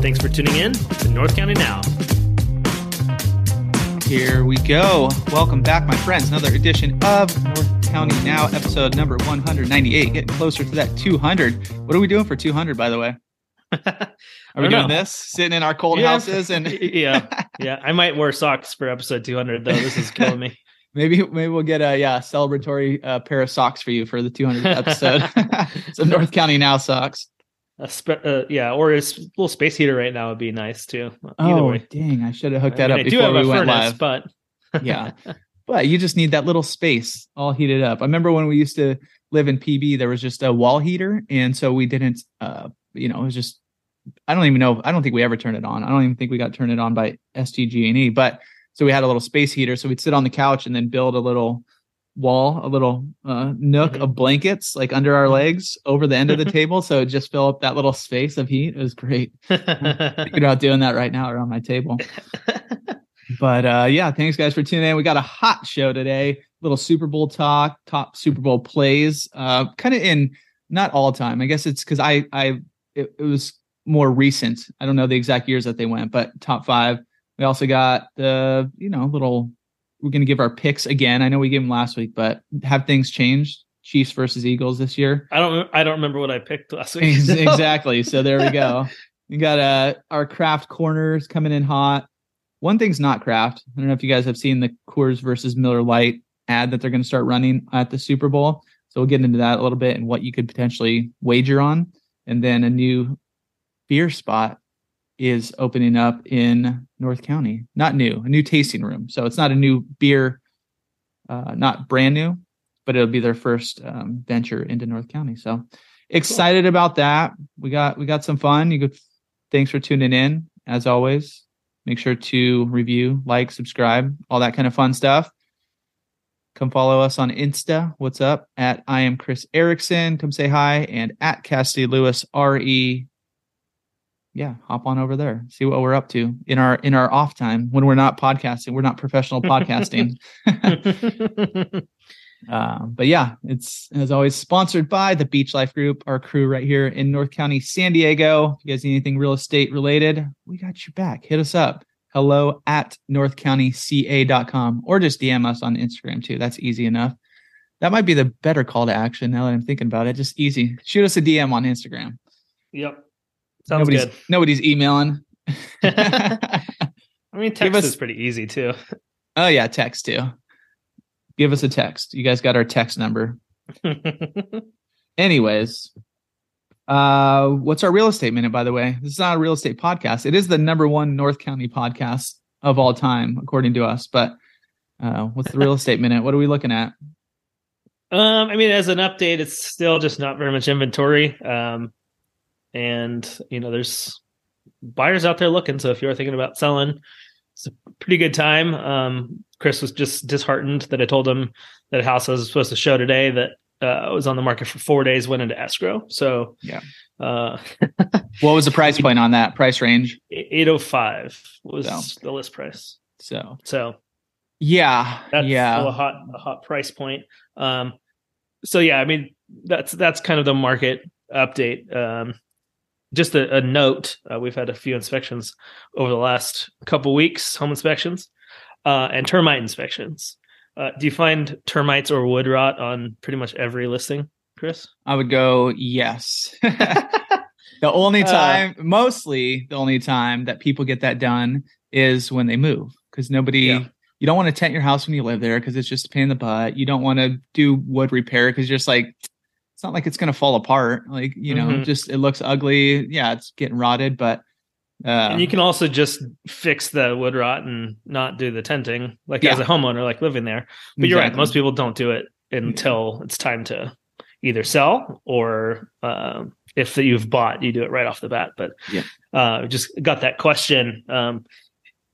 Thanks for tuning in to North County Now. Here we go. Welcome back, my friends. Another edition of North County Now, episode number 198. Getting closer to that 200. What are we doing for 200, by the way? Are we doing know. this? Sitting in our cold Yeah. houses and yeah, yeah. I might wear socks for episode 200 though. This is killing me. Maybe maybe we'll get a yeah celebratory uh, pair of socks for you for the 200th episode. Some North County Now socks. A spe- uh, yeah, or a little space heater right now would be nice too. Either Oh way. dang! I should have hooked I that mean, up I before we went furnace, live. but yeah, but you just need that little space all heated up. I remember when we used to live in PB, there was just a wall heater, and so we didn't. uh You know, it was just. I don't even know. I don't think we ever turned it on. I don't even think we got turned it on by SDG&E. E, But so we had a little space heater, so we'd sit on the couch and then build a little wall, a little uh, nook Mhm. of blankets like under our legs over the end of the table, so it just fill up that little space of heat. It was great. Thinking about doing that right now around my table. But uh, yeah, thanks guys for tuning in. We got a hot show today. Little Super Bowl talk, top Super Bowl plays. Uh, kind of in not all time. I guess it's because I I it, it was more recent. I don't know the exact years that they went, but top five. We also got the you know little. We're gonna give our picks again. I know we gave them last week, but have things changed? Chiefs versus Eagles this year. I don't. I don't remember what I picked last week. So- exactly. So there we go. We got uh our craft corners coming in hot. One thing's not craft. I don't know if you guys have seen the Coors versus Miller Lite ad that they're going to start running at the Super Bowl. So we'll get into that a little bit and what you could potentially wager on. And then a new beer spot is opening up in North County. Not new, a new tasting room. So it's not a new beer, uh, not brand new, but it'll be their first um, venture into North County. So excited about that. We got we got some fun. You could thanks for tuning in as always. Make sure to review, like, subscribe, all that kind of fun stuff. Come follow us on Insta. What's up? At I am Chris Erickson. Come say hi. And at Cassidy Lewis RE. Yeah, hop on over there. See what we're up to in our in our off time when we're not podcasting. We're not professional podcasting. Um, but yeah, it's as always sponsored by the Beach Life Group, our crew right here in North County, San Diego. If you guys need anything real estate related, we got you back. Hit us up. Hello at northcountyca.com or just DM us on Instagram too. That's easy enough. That might be the better call to action now that I'm thinking about it. Just easy. Shoot us a DM on Instagram. yep. Sounds nobody's good. nobody's emailing. I mean, text us- is pretty easy too. oh yeah, text too. Give us a text. You guys got our text number. anyways uh what's our real estate minute by the way this is not a real estate podcast it is the number one north county podcast of all time according to us but uh what's the real estate minute what are we looking at Um, I mean, as an update, it's still just not very much inventory. Um, and you know, there's buyers out there looking. So if you're thinking about selling, it's a pretty good time. Um, Chris was just disheartened that I told him that a house I was supposed to show today that uh, was on the market for four days went into escrow. So Yeah. uh, what was the price point on that price range eight oh five was So. the list price. so So yeah that's yeah a hot a hot price point um so yeah i mean that's that's kind of the market update um just a, a note uh, we've had a few inspections over the last couple weeks home inspections uh and termite inspections. Uh do you find termites or wood rot on pretty much every listing chris? I would go yes. The only Uh, time mostly the only time that people get that done is when they move because nobody Yeah. you don't want to tent your house when you live there because it's just a pain in the butt. You don't want to do wood repair because you're just like it's not like it's going to fall apart like you know Mhm. just it looks ugly yeah it's getting rotted but uh and you can also just fix the wood rot and not do the tenting like Yeah. as a homeowner like living there but you're right most people don't do it until it's time to either sell or um, if you've bought, you do it right off the bat. But Yeah. uh, just got that question: um,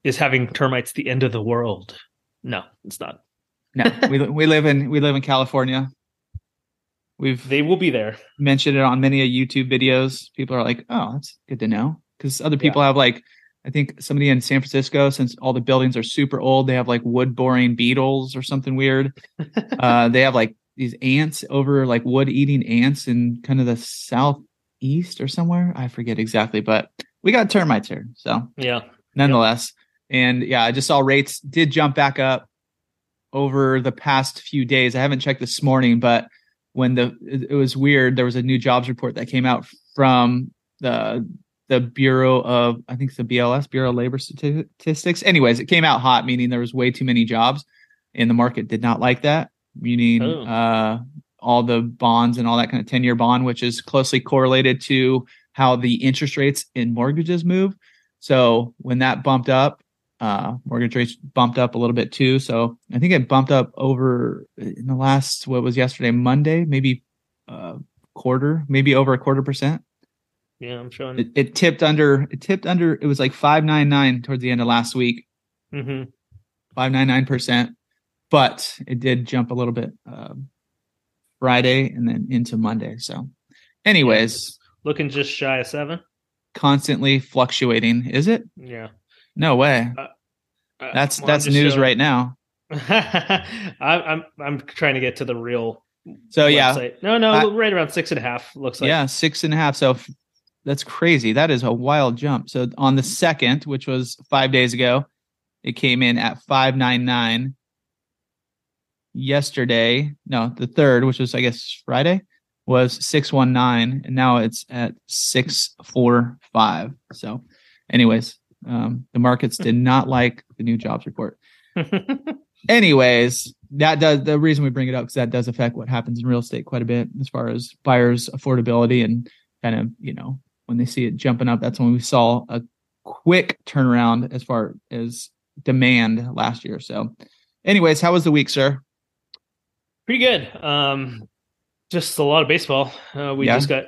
Is having termites the end of the world? No, it's not. No, we we live in we live in California. We've They will be there. mentioned it on many of YouTube videos. People are like, "Oh, that's good to know," because other people have like, I think somebody in San Francisco, since all the buildings are super old, they have like wood boring beetles or something weird. uh, they have like these ants over like wood eating ants in kind of the southeast or somewhere. I forget exactly, but we got termites here, so Yeah. nonetheless. And yeah, I just saw rates did jump back up over the past few days. I haven't checked this morning, but when the it, was weird, there was a new jobs report that came out from the the Bureau of I think it's the BLS Bureau of Labor Statistics. Anyways, it came out hot, meaning there was way too many jobs, and the market did not like that. Meaning, Oh. uh, all the bonds and all that kind of ten year bond, which is closely correlated to how the interest rates in mortgages move. So when that bumped up, uh, mortgage rates bumped up a little bit too. So I think it bumped up over in the last what was yesterday, Monday, maybe uh, quarter, maybe over a quarter percent. Yeah, I'm showing. It, it tipped under. It tipped under. It was like five nine nine towards the end of last week, hmm five nine nine percent. But it did jump a little bit um, Friday and then into Monday. So, anyways, Looking just shy of seven. constantly fluctuating. Is it? Yeah. No way. Uh, That's well, that's news showing- right now. I, I'm I'm trying to get to the real. So yeah. No, no, I- right around six and a half. Looks like. yeah, six and a half. So f- that's crazy. That is a wild jump. So on the second, which was five days ago, it came in at five nine nine. Yesterday, no, the third, which was I guess Friday, was six one nine, and now it's at six four five. So, anyways, um, the markets did not like the new jobs report. anyways that does the reason we bring it up because that does affect what happens in real estate quite a bit as far as buyers affordability and kind of you know when they see it jumping up that's when we saw a quick turnaround as far as demand last year so anyways how was the week sir Pretty good. Um, just a lot of baseball. Uh, we Yeah. just got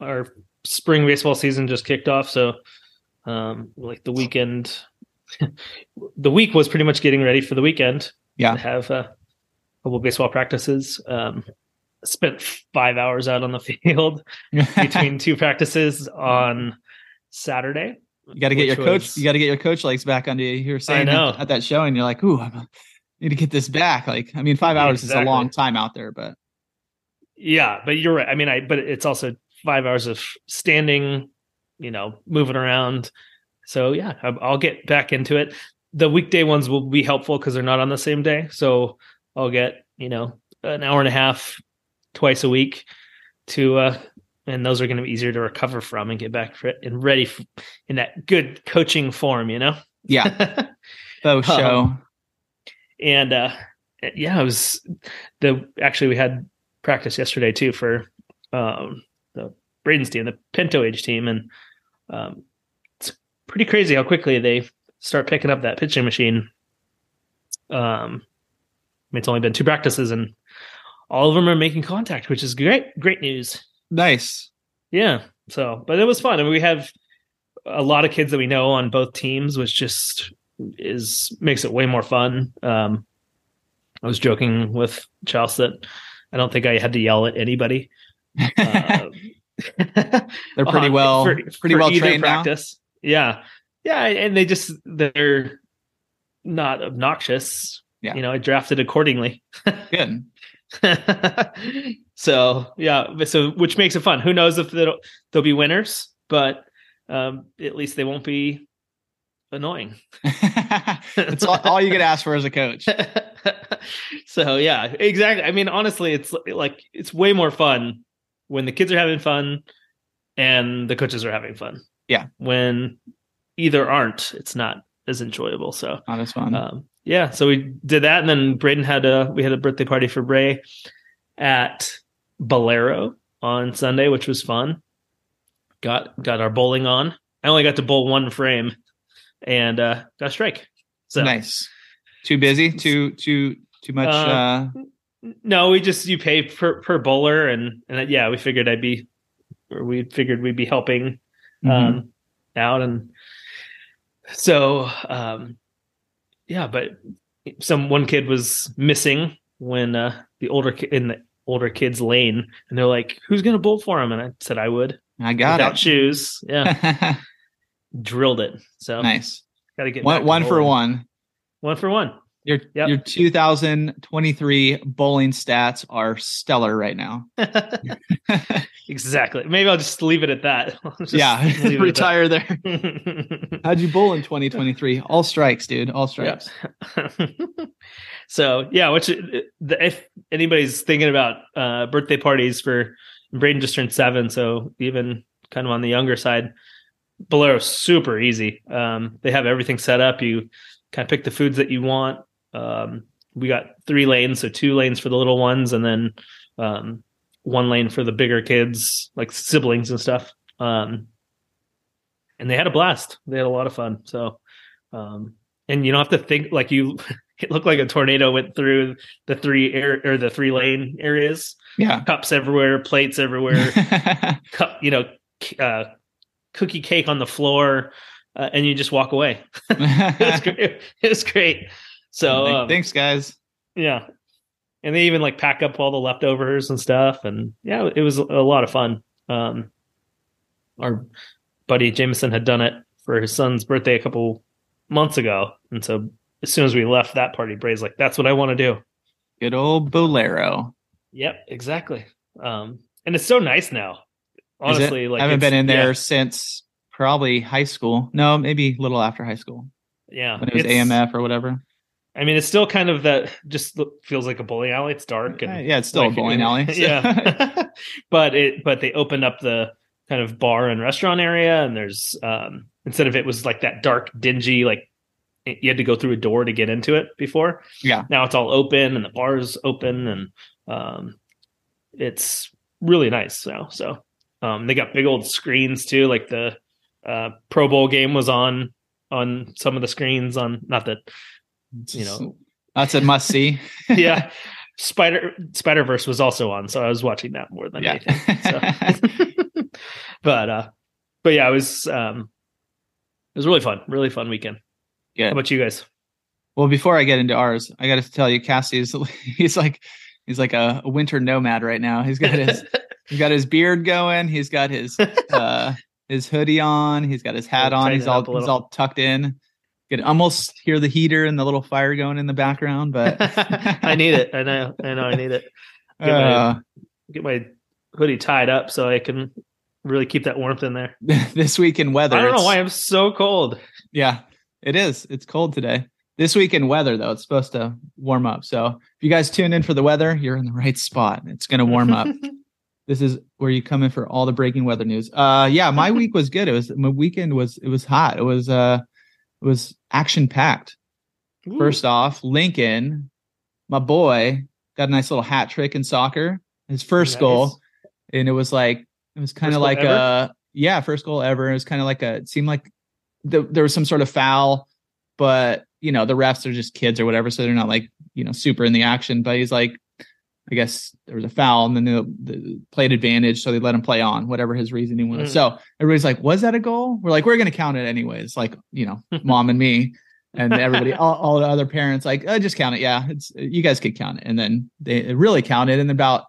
our spring baseball season just kicked off, so um, like the weekend, the week was pretty much getting ready for the weekend. Yeah. to have a couple baseball practices. Um, spent five hours out on the field between two practices on Saturday. you got to get your coach was- you got to get your coach legs back under you you were saying. At, at that show and you're like ooh I need to get this back like i mean five hours is a long time out there but Yeah, but you're right. I mean, I but it's also five hours of standing, you know, moving around. So yeah, I'll get back into it. The weekday ones will be helpful because they're not on the same day. So I'll get you know an hour and a half twice a week to, uh and those are going to be easier to recover from and get back fit and ready f- in that good coaching form. You know. yeah Oh, show Um, and uh yeah it was the actually we had practice yesterday too for um Braden's team the Pinto age team and um it's pretty crazy how quickly they start picking up that pitching machine um I mean, it's only been two practices and all of them are making contact which is great great news nice yeah. So, but it was fun. I mean, we have a lot of kids that we know on both teams, which just is makes it way more fun. Um, I was joking with Charles that I don't think I had to yell at anybody. Uh, they're pretty well for- pretty for well trained now practice. Yeah, yeah, and they just they're not obnoxious. Yeah. you know, I drafted accordingly. good so yeah, so which makes it fun. Who knows if they'll they'll be winners, but um, at least they won't be annoying. it's all, all you could ask for as a coach. so yeah, exactly. I mean, honestly, it's like it's way more fun when the kids are having fun and the coaches are having fun. Yeah. When either aren't, it's not as enjoyable. So Not as fun. um, yeah, so we did that, and then Braden had a we had a birthday party for Bray at Bowlero on Sunday, which was fun. Got got our bowling on. I only got to bowl one frame, and uh, got a strike. So nice. Too busy. Too too too much. Uh, Uh, No, we just you pay per per bowler, and and yeah, we figured I'd be, or we figured we'd be helping Mhm. um out, and so um yeah, but some one kid was missing when uh the older ki- in the older kids lane, and they're like, "Who's gonna bowl for him?" And I said I would I got without it. shoes. Yeah, drilled it. So nice. got to get One one for one. One for one. Your Yep. your 2023 bowling stats are stellar right now. exactly. Maybe I'll just leave it at that. Yeah, leave it at retire there. How'd you bowl in 2023? All strikes, dude. All strikes. so yeah, which if anybody's thinking about uh, birthday parties for Braden just turned seven, so even kind of on the younger side, Bowlero's super easy. Um, they have everything set up. You kind of pick the foods that you want. Um, we got three lanes, so two lanes for the little ones, and then um, one lane for the bigger kids, like siblings and stuff. Um, and they had a blast. They had a lot of fun. So, um, and you don't have to think like you. It looked like a tornado went through the three air or the three lane areas. Yeah. Cups everywhere, plates everywhere, cup, you know, uh, cookie cake on the floor, uh, and you just walk away. it was great. It was great. So um, thanks, guys. yeah, and they even like pack up all the leftovers and stuff, and yeah, it was a lot of fun. Um, our buddy Jameson had done it for his son's birthday a couple months ago, and so as soon as we left that party, Bray's like, "That's what I want to do." Good old Bowlero. Yep, exactly. Um, and it's so nice now. Honestly, like I haven't been in there yeah, since probably high school. No, maybe a little after high school Yeah, when it was AMF or whatever. I mean, it's still kind of that. Just feels like a bowling alley. It's dark and yeah, it's still like, a bowling alley. yeah but it but they opened up the kind of bar and restaurant area and there's um instead of it was like that dark dingy like you had to go through a door to get into it before Yeah. now it's all open and the bar is open and um it's really nice now so um they got big old screens too like the uh pro bowl game was on on some of the screens on not that you know that's a must see. yeah spider spider verse was also on so i was watching that more than Yeah. anything so. but uh but yeah it was um it was really fun really fun weekend Yeah. how about you guys Well, before I get into ours, I got to tell you, Cassie Cassie's he's like he's like a, a winter nomad right now. He's got his he's got his beard going. He's got his uh his hoodie on. He's got his hat on. He's all he's all tucked in. Could almost hear the heater and the little fire going in the background, but i need it i know i know i need it Get my- uh, get my hoodie tied up so i can really keep that warmth in there this week in weather. i don't know why i'm so cold Yeah, it is. It's cold today. This week in weather, though, it's supposed to warm up. So if you guys tune in for the weather, you're in the right spot. It's going to warm up. this is where you come in for all the breaking weather news. Uh, yeah, my week was good. It was my weekend was it was hot. It was uh, was action packed. First off, Lincoln, my boy, got a nice little hat trick in soccer. His first Nice. goal, and it was like it was kind of like ever? a yeah, first goal ever. It was kind of like a it seemed like the, there was some sort of foul, but you know the refs are just kids or whatever, so they're not like you know super in the action. But he's like, I guess there was a foul, and then the, the played advantage, so they let him play on whatever his reasoning was. Mm. So everybody's like, was that a goal? We're like, we're gonna count it anyways. Like you know, mom and me. And everybody, all, all the other parents, like, oh, just count it. Yeah, it's you guys could count it. And then they really counted. And about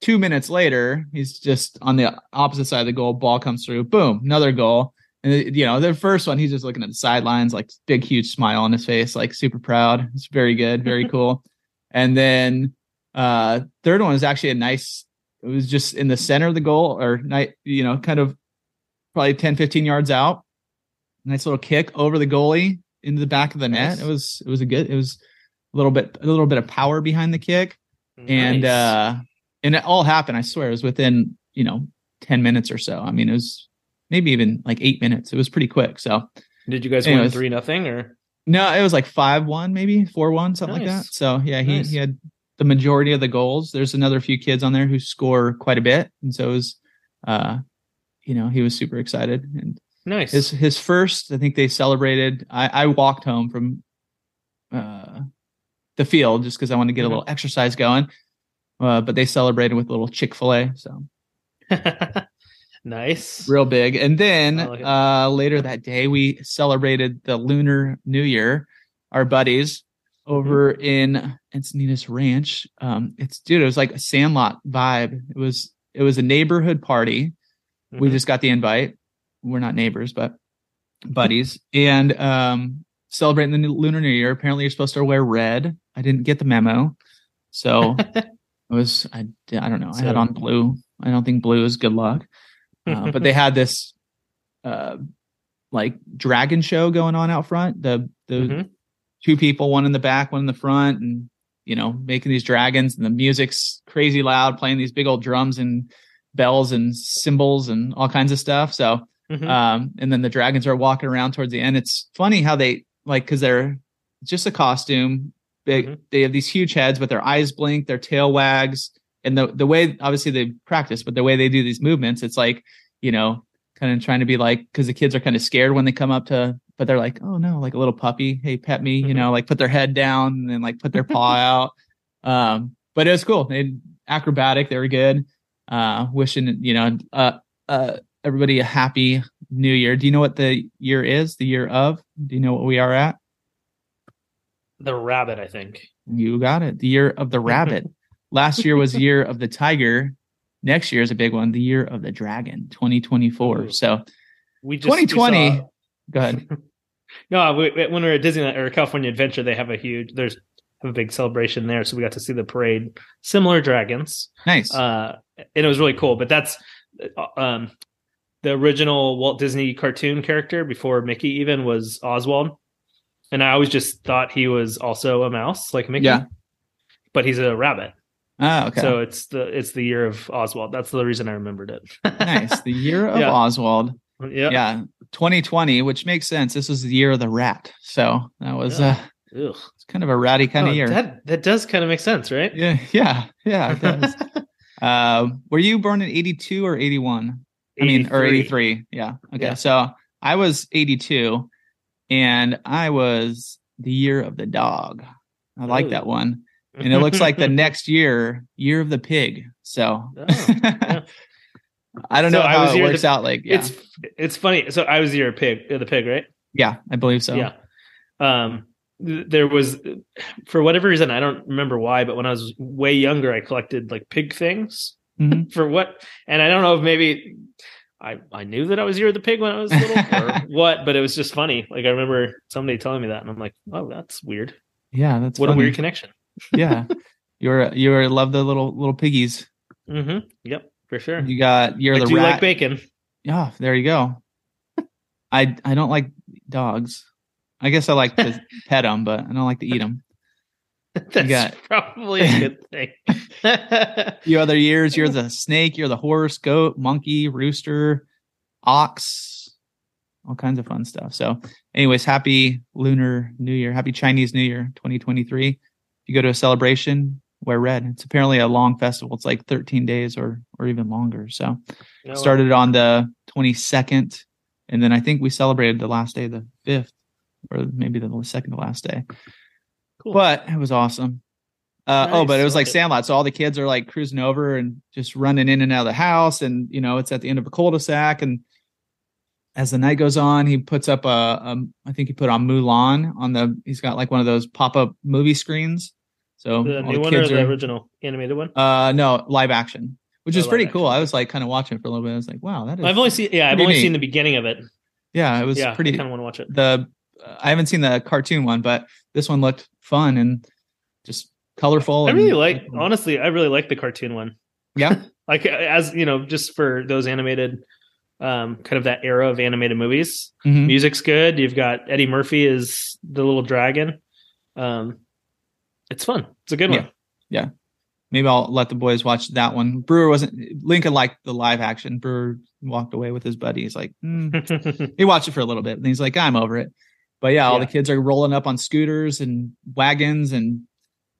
two minutes later, he's just on the opposite side of the goal. Ball comes through. Boom, another goal. And you know, the first one, he's just looking at the sidelines, like big, huge smile on his face, like super proud. It's very good, very cool. And then uh third one is actually a nice. It was just in the center of the goal, or night, you know, kind of probably 10, 15 yards out. Nice little kick over the goalie into the back of the net. Nice. It was it was a good. It was a little bit a little bit of power behind the kick and uh and it all happened i swear it was within you know 10 minutes or so i mean it was maybe even like eight minutes it was pretty quick so did you guys win three nothing or no it was like 5-1 maybe 4-1 something like that so yeah he, Nice. he had the majority of the goals there's another few kids on there who score quite a bit and so it was uh you know he was super excited and nice his his first i think they celebrated i i walked home from uh the field just because I wanted to get a little exercise going. Uh, but they celebrated with a little Chick Fil A, so nice. real big. And then like uh, later that day, we celebrated the Lunar New Year. Our buddies over in Encinitas Ranch. Um, it's dude, it was like a Sandlot vibe. It was it was a neighborhood party. We Mhm. just got the invite. We're not neighbors, but buddies, and um, celebrating the new Lunar New Year. Apparently, you're supposed to wear red. I didn't get the memo, so it was I. I don't know. I had on blue. I don't think blue is good luck. Uh, but they had this uh like dragon show going on out front the the Mhm. Two people one in the back one in the front and you know making these dragons and the music's crazy loud playing these big old drums and bells and cymbals and all kinds of stuff so Mhm. um and then the dragons are walking around towards the end it's funny how they like because they're just a costume they Mhm. they have these huge heads but their eyes blink their tail wags and the the way obviously they practice but the way they do these movements it's like you know kind of trying to be like because the kids are kind of scared when they come up to but they're like oh no like a little puppy hey pet me you Mhm. know like put their head down and then like put their paw out. Um but it was cool. They acrobatic they were good. Uh wishing you know uh uh everybody a happy new year. Do you know what the year is the year of? Do you know what we are at? The rabbit, I think. you got it. The year of the rabbit. Last year was the year of the tiger. Next year is a big one the year of the dragon 2024 Ooh. so We just we 2020 saw- go ahead No, we, we- when we were at Disneyland or California Adventure, they have a huge there's have a big celebration there, so we got to see the parade. Similar dragons, nice uh, and it was really cool. But that's uh, um, the original Walt Disney cartoon character before Mickey even was Oswald, and I always just thought he was also a mouse like Mickey. Yeah. but he's a rabbit. oh okay So it's the it's the year of Oswald. That's the reason I remembered it. nice the year of Yeah. oswald yeah. yeah 2020 which makes sense this was the year of the rat so that was Yeah. uh Ugh. it's kind of a ratty kind Oh, of year That that does kind of make sense, right? yeah yeah yeah it does. uh were you born in 82 or 81 I mean, or 83. Yeah. Okay. Yeah. So I was 82 and I was the year of the dog. I like Ooh. that one. And it looks like the next year, year of the pig. So Oh, yeah. I don't So know I how was it works the- out. Like, yeah. It's it's funny. So I was your pig, the pig, right? yeah, I believe so. Yeah. Um, there was, for whatever reason, I don't remember why, but when I was way younger, I collected like pig things. Mhm. For what? And I don't know if maybe I I knew that I was year the pig when I was little or what, but it was just funny. Like I remember somebody telling me that, and I'm like, oh, that's weird. Yeah. That's what funny. a weird connection. yeah. You're, you are love the little, little piggies. Mm-hmm. Yep, for sure. You got, you're I the do rat. like bacon. Yeah, there you go. I I don't like dogs. I guess I like to pet them, but I don't like to eat them. That's got- probably a good thing. You other years, you're the snake, you're the horse, goat, monkey, rooster, ox, all kinds of fun stuff. So, anyways, happy Lunar New Year, happy Chinese New Year 2023. If you go to a celebration, wear red. It's apparently a long festival. It's like 13 days or or even longer. So, No, started on the 22nd and then i think we celebrated the last day the 5th or maybe the second to last day cool. but it was awesome uh, oh but it was like sandlot so all the kids are like cruising over and just running in and out of the house and you know it's at the end of a cul-de-sac and as the night goes on he puts up a, a i think he put on mulan on the he's got like one of those pop-up movie screens so the new one or the are- original animated one? uh no live action which Oh, is pretty live cool action. i was like kind of watching it for a little bit i was like wow that is I've only seen yeah, I've only neat. seen the beginning of it. yeah it was yeah, pretty I kind of want to watch it. the uh, I haven't seen the cartoon one, but this one looked fun and just colorful. I and- really like honestly, I really like the cartoon one. Yeah. Like as you know, just for those animated um kind of that era of animated movies. Mhm. Music's good. You've got Eddie Murphy is the little dragon. Um it's fun. It's a good one. Yeah. Maybe I'll let the boys watch that one. Brewer wasn't Lincoln liked the live action. Brewer walked away with his buddy. He's like, "Hmm." he watched it for a little bit, and he's like, I'm over it. But yeah, all Yeah. the kids are rolling up on scooters and wagons and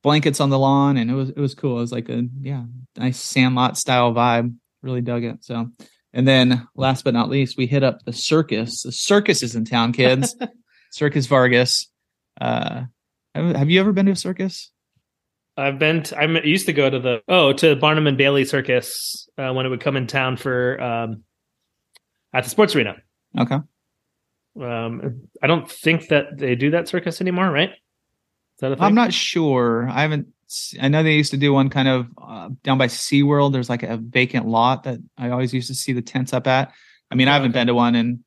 blankets on the lawn, and it was it was cool. It was like a yeah, nice Sandlot style vibe. Really dug it. So, and then last but not least, we hit up the circus. The circus is in town, kids. Circus Vargas. Uh, Have, you ever been to a circus? I've been. To, I used to go to the oh to Barnum and Bailey Circus uh, when it would come in town for um, at the sports arena. Okay. Um, I don't think that they do that circus anymore, right? Is that a thing? I'm not sure. I haven't. I know they used to do one kind of uh, down by SeaWorld. There's like a vacant lot that I always used to see the tents up at. I mean, I haven't okay. been to one in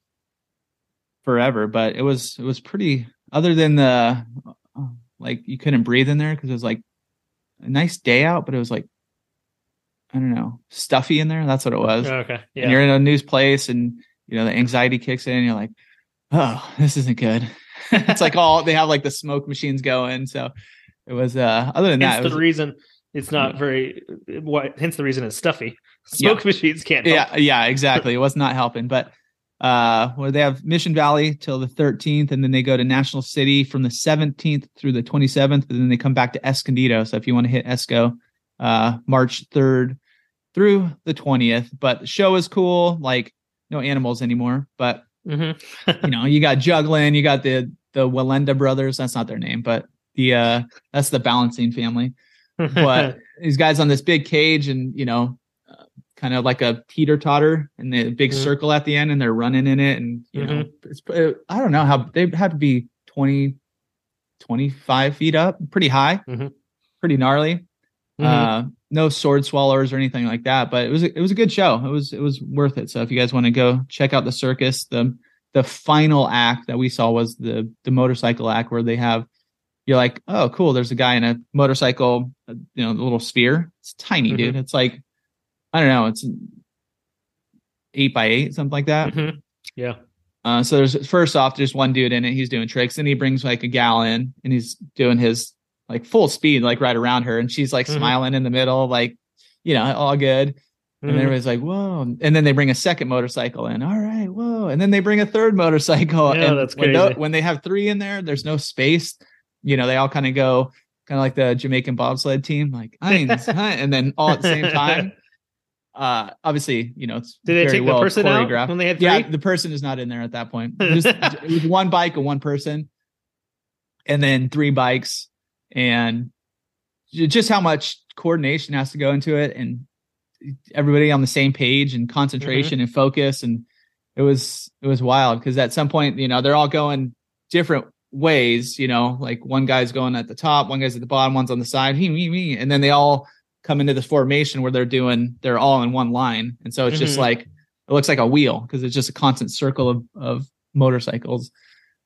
forever, but it was it was pretty. Other than the like, you couldn't breathe in there because it was like a nice day out, but it was like I don't know, stuffy in there. That's what it was. Okay. Yeah. And you're in a news place, and you know the anxiety kicks in. And you're like, oh, this isn't good. it's like all they have like the smoke machines going. So it was. uh Other than that, hence it was, the reason it's not Yeah. very. What? Hence the reason it's stuffy. Smoke machines can't. Help. yeah, yeah, exactly. It was not helping, but uh where they have Mission Valley till the 13th, and then they go to National City from the 17th through the 27th, and then they come back to Escondido. So if you want to hit Esco, uh March 3rd through the 20th. But the show is cool. Like no animals anymore, but hmm you know, you got juggling, you got the the Wallenda brothers. That's not their name, but the uh that's the balancing family. But these guys on this big cage, and you know, kind of like a teeter totter, and the big Mhm. circle at the end, and they're running in it, and you know, it's uh, I don't know how they had to be 20, 25 feet up, pretty high, Mhm. pretty gnarly. Mhm. Uh, no sword swallowers or anything like that, but it was it was a good show. It was it was worth it. So if you guys want to go check out the circus, the the final act that we saw was the the motorcycle act where they have you're like, oh cool, there's a guy in a motorcycle, uh, you know, the little sphere. It's tiny, Mhm. dude. It's like I don't know, it's eight by eight, something like that. Mhm. Yeah. Uh, so there's first off, just one dude in it. He's doing tricks, and he brings like a gal in, and he's doing his like full speed, like right around her, and she's like Mhm. smiling in the middle, like you know, all good. And Mhm. everybody's like, "Whoa!" And then they bring a second motorcycle in. All right, whoa! And then they bring a third motorcycle. Yeah, and that's when, when they have three in there, there's no space. You know, they all kind of go, kind of like the Jamaican bobsled team, like Heinz, and then all at the same time. Uh, obviously, you know, it's Did they take well the person out choreographed. when they had three? Yeah, the person is not in there at that point. It was, it was one bike and one person, and then three bikes, and just how much coordination has to go into it, and everybody on the same page and concentration and focus, and it was it was wild because at some point, you know, they're all going different ways. You know, like one guy's going at the top, one guy's at the bottom, one's on the side, he me me, and then they all come into this formation where they're doing they're all in one line, and so it's just Mhm. like it looks like a wheel because it's just a constant circle of of motorcycles.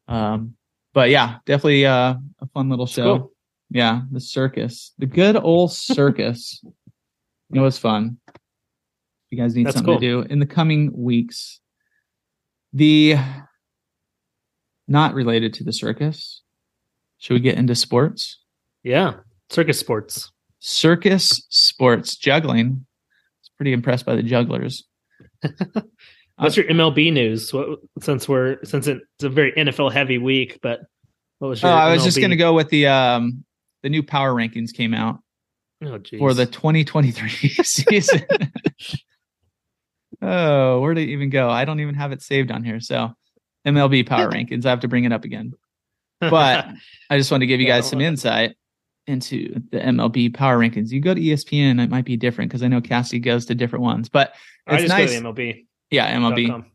Um, but yeah, definitely uh, a fun little show. cool. Yeah, the circus, the good old circus. it was fun. You guys need That's something cool. to do in the coming weeks. The not related to the circus. Should we get into sports? Yeah. Circus sports. Circus sports juggling. I was pretty impressed by the jugglers. What's your MLB news? What, since we're since it's a very NFL heavy week, but what was your? Oh. I was just going to go with the um the new power rankings came out Oh, for the 2023 season. oh, where did it even go? I don't even have it saved on here. So MLB power rankings. I have to bring it up again. But I just want to give you guys some insight into the MLB power rankings. You go to ESPN, it might be different because I know Cassie goes to different ones. But I it's just nice. go to the MLB. yeah, MLB. MLB.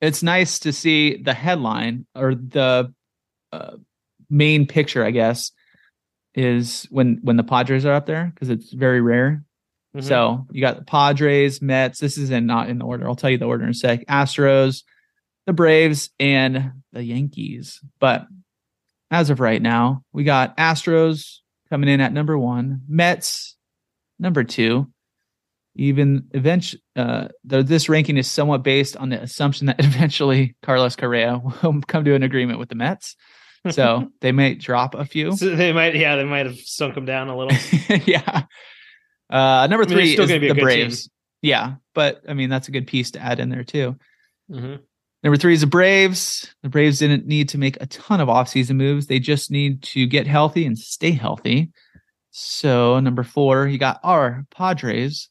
It's nice to see the headline or the uh, main picture, I guess, is when when the Padres are up there because it's very rare. Mhm. So you got the Padres, Mets. This is in not in the order. I'll tell you the order in a sec. Astros, the Braves, and the Yankees. But as of right now, we got Astros coming in at number one, Mets number two. Even eventually, uh, the, this ranking is somewhat based on the assumption that eventually Carlos Correa will come to an agreement with the Mets. So they may drop a few. So they might, yeah, they might have sunk them down a little. yeah. Uh, number I mean, three still is gonna be the Braves. Yeah, but I mean that's a good piece to add in there too. hmm Number three is the Braves. The Braves didn't need to make a ton of offseason moves. They just need to get healthy and stay healthy. So number four, you got our Padres.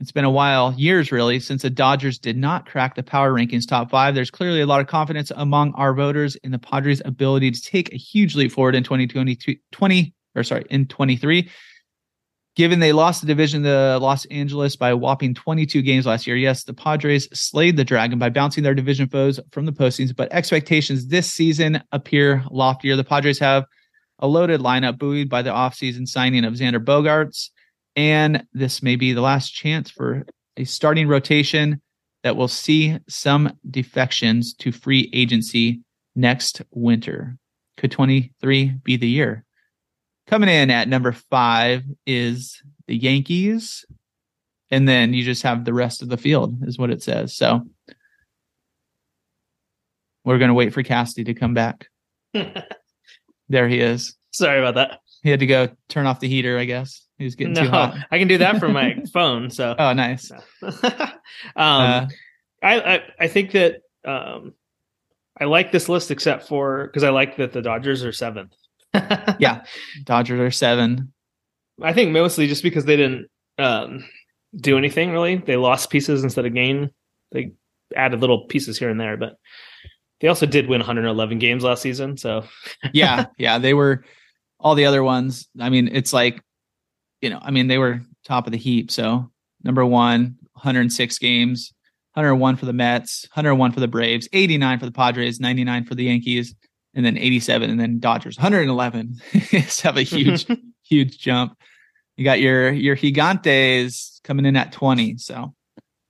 it's been a while, years really, since the Dodgers did not crack the power rankings top five. There's clearly a lot of confidence among our voters in the Padres' ability to take a huge leap forward in 2022, 20, or sorry, in 23. Given they lost the division to Los Angeles by a whopping 22 games last year, yes, the Padres slayed the Dragon by bouncing their division foes from the postings, but expectations this season appear loftier. The Padres have a loaded lineup buoyed by the offseason signing of Xander Bogaerts, and this may be the last chance for a starting rotation that will see some defections to free agency next winter. Could 23 be the year? Coming in at number five is the Yankees. And then you just have the rest of the field, is what it says. So we're going to wait for Cassidy to come back. there he is. Sorry about that. He had to go turn off the heater, I guess. He was getting no, too hot. I can do that from my phone. So, Oh, nice. um, Uh, I, I I think that um, I like this list except for because I like that the Dodgers are seventh. Yeah. Dodgers are seven. I think mostly just because they didn't um, do anything really. They lost pieces instead of gain. They added little pieces here and there, but they also did win 111 games last season. So yeah, yeah, they were all the other ones. I mean, it's like, you know, I mean, they were top of the heap. So number one, 106 games, 101 for the Mets, 101 for the Braves, 89 for the Padres, 99 for the Yankees, and then 87, and then Dodgers, 111. Just have a huge, huge jump. You got your your Gigantes coming in at 20. So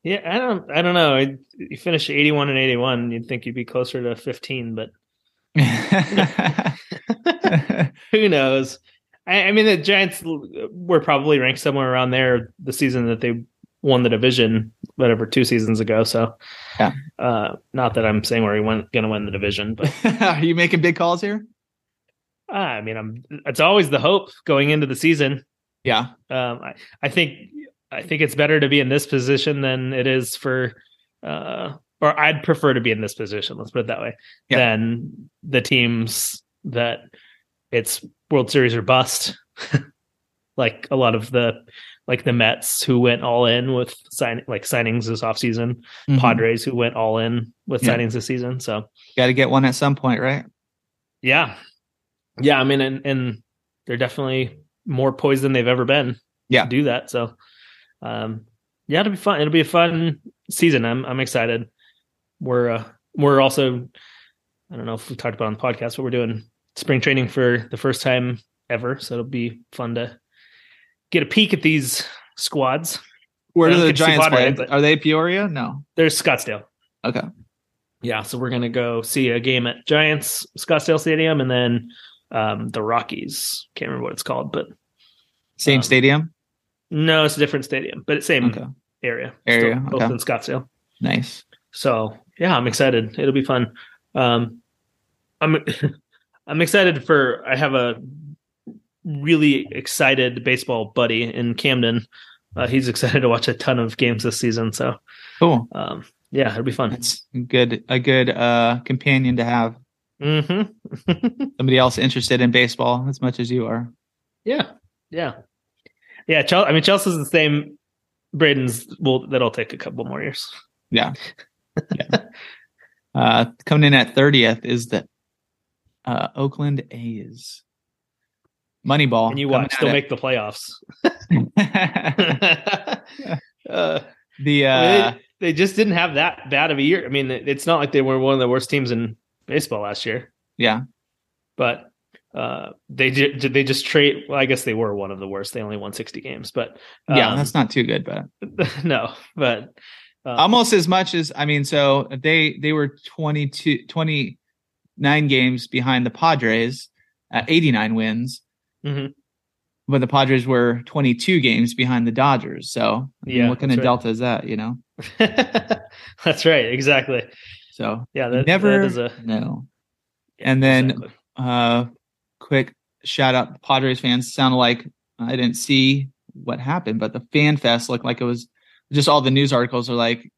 yeah, I don't I don't know. You finish 81 and 81, you'd think you'd be closer to 15, but who knows? I, I mean, the Giants were probably ranked somewhere around there the season that they won the division, whatever, two seasons ago. So, Yeah. uh, not that I'm saying we're going to win the division, but Are you making big calls here? uh, I mean, I'm. It's always the hope going into the season. Yeah. Um, I, I think I think it's better to be in this position than it is for, uh, or I'd prefer to be in this position. Let's put it that way. Yeah. Than the teams that it's World Series or bust, like a lot of the like the Mets who went all in with sign like signings this offseason, Mhm. Padres who went all in with Yeah. signings this season. So Got to get one at some point, right? yeah, yeah. I mean, and, and they're definitely more poised than they've ever been. Yeah. to do that. So, um, yeah, it'll be fun. It'll be a fun season. I'm I'm excited. We're uh, we're also I don't know if we talked about on the podcast, but we're doing spring training for the first time ever. So it'll be fun to get a peek at these squads. Where do the get to see Giants play? Are they Peoria? No. There's Scottsdale. Okay. Yeah, so we're gonna go see a game at Giants Scottsdale Stadium, and then um, the Rockies. Can't remember what it's called, but Same Um, stadium. no, it's a different stadium, but it's same Okay. area. Area, Still both okay. in Scottsdale. Nice. So yeah, I'm excited. It'll be fun. Um, I'm I'm excited for. I have a really excited baseball buddy in Camden. Uh, he's excited to watch a ton of games this season. So Cool. um, yeah, it'll be fun. That's good. A good uh, companion to have. hmm Somebody else interested in baseball as much as you are. yeah, yeah, yeah. Chel- I mean, Chelsea's the same. Braden's will that'll take a couple more years. Yeah. yeah. Uh, coming in at thirtieth is the uh, Oakland A's. Moneyball. and you coming watch, at they'll it. make the playoffs. uh, the uh, they, they just didn't have that bad of a year. I mean, it's not like they were one of the worst teams in baseball last year, yeah. but uh, they they just trade. Well, I guess they were one of the worst. They only won sixty games, but Yeah, um, that's not too good, but no, but uh, almost as much as I mean, so they they were 22 29 games behind the Padres at 89 wins, mhm. but the Padres were 22 games behind the Dodgers. So I mean, Yeah, what kind of right. delta is that, you know? that's right, exactly. So Yeah, that, never that is a no. And then exactly. uh quick shout out Padres fans sounded like I didn't see what happened, but the fan fest looked like it was just all the news articles are like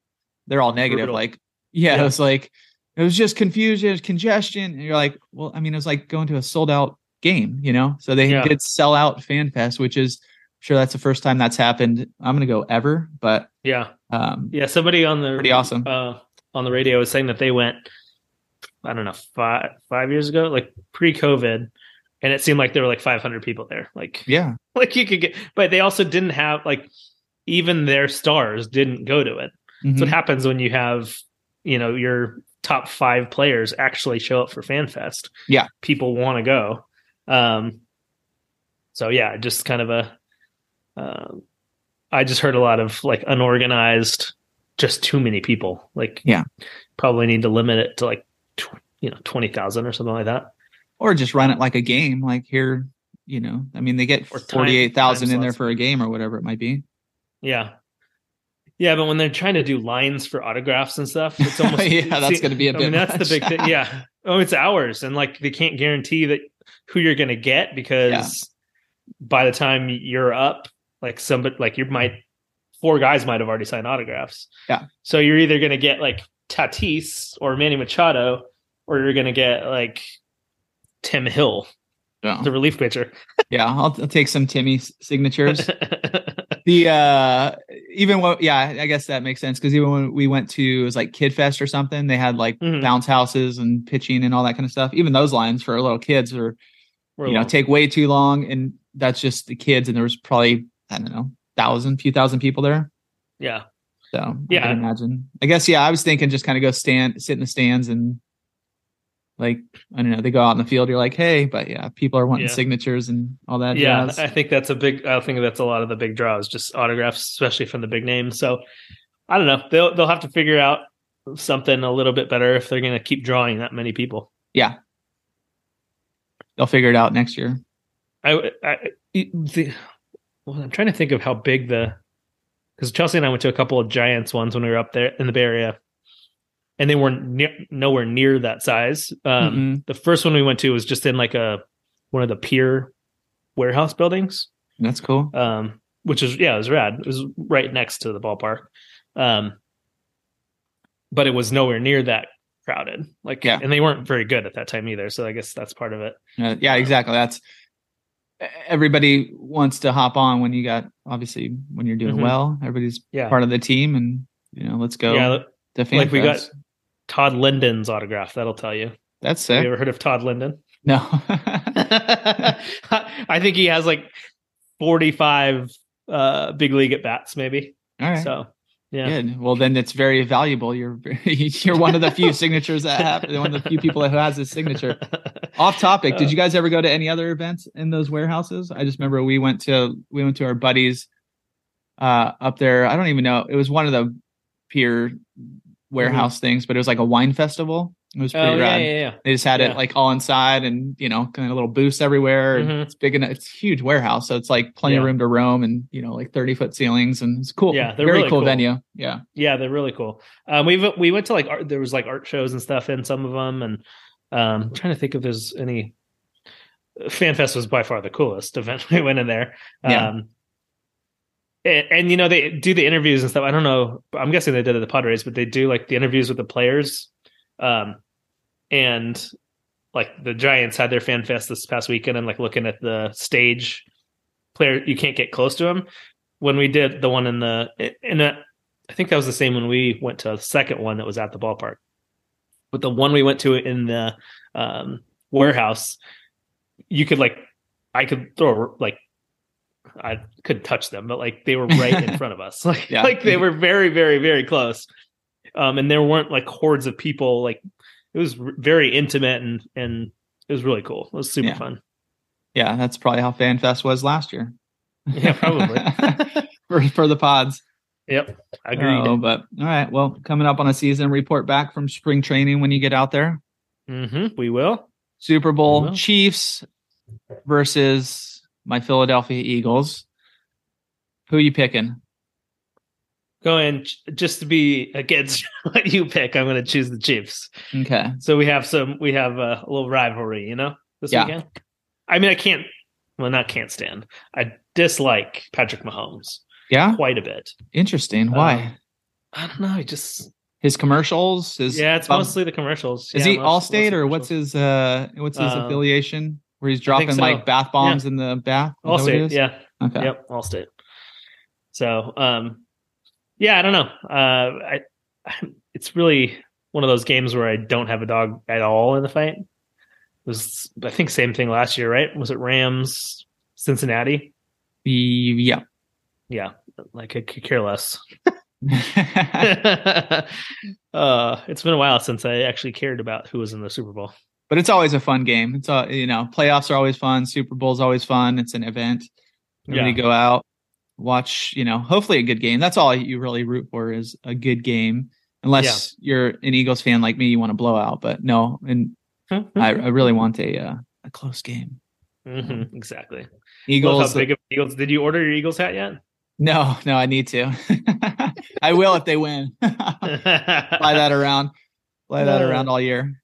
they're all negative. Brutal. Like, yeah, Yeah. it was like it was just confusion, congestion. And you're like, well, I mean, it was like going to a sold out game, you know? So they Yeah. did sell out fan fest, which is sure that's the first time that's happened. I'm gonna go ever, but Yeah, um, yeah. Somebody on the Pretty awesome. uh, on the radio was saying that they went. I don't know five five years ago, like pre-COVID, and it seemed like there were like 500 people there. Like yeah, like you could get, but they also didn't have like even their stars didn't go to it. That's what Mhm. happens when you have you know your top five players actually show up for FanFest. Yeah. people want to go. Um, so yeah, just kind of a. Um, I just heard a lot of like unorganized, just too many people. Like Yeah. probably need to limit it to like tw- you know twenty thousand or something like that. or just run it like a game. Like here, you know, I mean, they get forty eight thousand in there for a game or whatever it might be. Yeah. Yeah, but when they're trying to do lines for autographs and stuff, it's almost Yeah, that's gonna be a I mean, bit that's the big thing. Yeah. Oh, it's hours, and like they can't guarantee that who you're going to get because by the time you're up, like somebody, like you might four guys might have already signed autographs. Yeah. So you're either going to get like Tatis or Manny Machado, or you're going to get like Tim Hill, Yeah, the relief pitcher. yeah. I'll, I'll take some Timmy signatures. the uh even what yeah i guess that makes sense because even when we went to it was like kid fest or something they had like Mhm. bounce houses and pitching and all that kind of stuff even those lines for little kids are We're you know take way too long and that's just the kids and there was probably i don't know thousand few thousand people there yeah. so I Yeah. can imagine i guess yeah i was thinking just kind of go stand sit in the stands and like i don't know they go out in the field you're like hey but yeah people are wanting Yeah. signatures and all that yeah, jazz. I think that's a big. I think that's a lot of the big draws, just autographs, especially from the big names. So I don't know. They'll they'll have to figure out something a little bit better if they're going to keep drawing that many people. They'll figure it out next year I, I the, well, I'm trying to think of how big the because Chelsea and I went to a couple of Giants ones when we were up there in the Bay Area, and they weren't near, nowhere near that size. Um, Mm-mm. the first one we went to was just in like a one of the pier warehouse buildings. that's cool um, which is yeah, it was rad. It was right next to the ballpark, um, but it was nowhere near that crowded. Like, Yeah. and they weren't very good at that time either. So I guess that's part of it. Uh, yeah, exactly. That's everybody wants to hop on when you got obviously when you're doing Mhm. well. Everybody's Yeah, part of the team, and you know, let's go. yeah. Like we got Todd Linden's autograph. That'll tell you. that's Have sick. you ever heard of Todd Linden? no, I think he has like forty-five uh, big league at bats, maybe. all right, So yeah, good. Well, then it's very valuable. You're you're one of the few signatures that have one of the few people who has this signature. Off topic, did you guys ever go to any other events in those warehouses? I just remember we went to we went to our buddies uh up there. I don't even know. It was one of the pier warehouse things, but it was like a wine festival. It was pretty Oh yeah, rad. yeah, yeah. They just had Yeah. it like all inside and you know, kind of little booths everywhere. Mhm. it's big enough. It's a huge warehouse. So it's like plenty of room to roam and you know, like 30 foot ceilings and it's cool. Yeah, they're very really cool, cool. venue. Yeah. Yeah, they're really cool. Um, we we went to like art. There was like art shows and stuff in some of them, and um, I'm trying to think if there's any. FanFest was by far the coolest event. We went in there. Yeah. Um, and, and you know they do the interviews and stuff. I don't know. I'm guessing they did at the Padres, but they do like the interviews with the players. Um, and like the Giants had their fan fest this past weekend, and like looking at the stage, player you can't get close to them. When we did the one in the in a, I think that was the same when we went to a second one that was at the ballpark. But the one we went to in the um, warehouse, you could like, I could throw like, I couldn't touch them, but like they were right in front of us, like Yeah. like they were very very very close. Um, and there weren't like hordes of people. Like it was very intimate and and it was really cool. It was super Yeah. fun. Yeah. That's probably how FanFest was last year. Yeah, probably. for, for the pods. yep, agreed. Oh, but all right. Well, coming up on a season, report back from spring training when you get out there. hmm we will. Super Bowl will. Chiefs versus my Philadelphia Eagles. Who are you picking? Going just to be against what you pick, I'm going to choose the Chiefs. Okay. So we have some, we have a, little rivalry, you know, this Yeah. weekend. I mean, I can't, well, not can't stand. I dislike Patrick Mahomes Yeah. quite a bit. Interesting. Why? Um, I don't know. He just, his commercials. His yeah, it's mostly the commercials. Is Yeah, he most- Allstate or what's his uh what's his Um, affiliation? Where he's dropping so. like bath bombs in the bath? Is Allstate? Yeah, Okay. Yep, Allstate. So, um, yeah, I don't know. Uh, I, it's really one of those games where I don't have a dog at all in the fight. It was I think same thing last year, right? Was it Rams Cincinnati? Yeah. Yeah, like I could care less. uh, it's been a while since I actually cared about who was in the Super Bowl. but it's always a fun game. It's all you know. Playoffs are always fun. Super Bowl's always fun. It's an event. Everybody Yeah. go out, watch. You know, hopefully a good game. That's all you really root for is a good game. Unless you're an Eagles fan like me, you want to blow out. But no, and I, I really want a uh, a close game. Mhm, exactly. Eagles. how big of Eagles. Did you order your Eagles hat yet? no, no, I need to. I will if they win. Fly that around. Fly that Uh, around all year.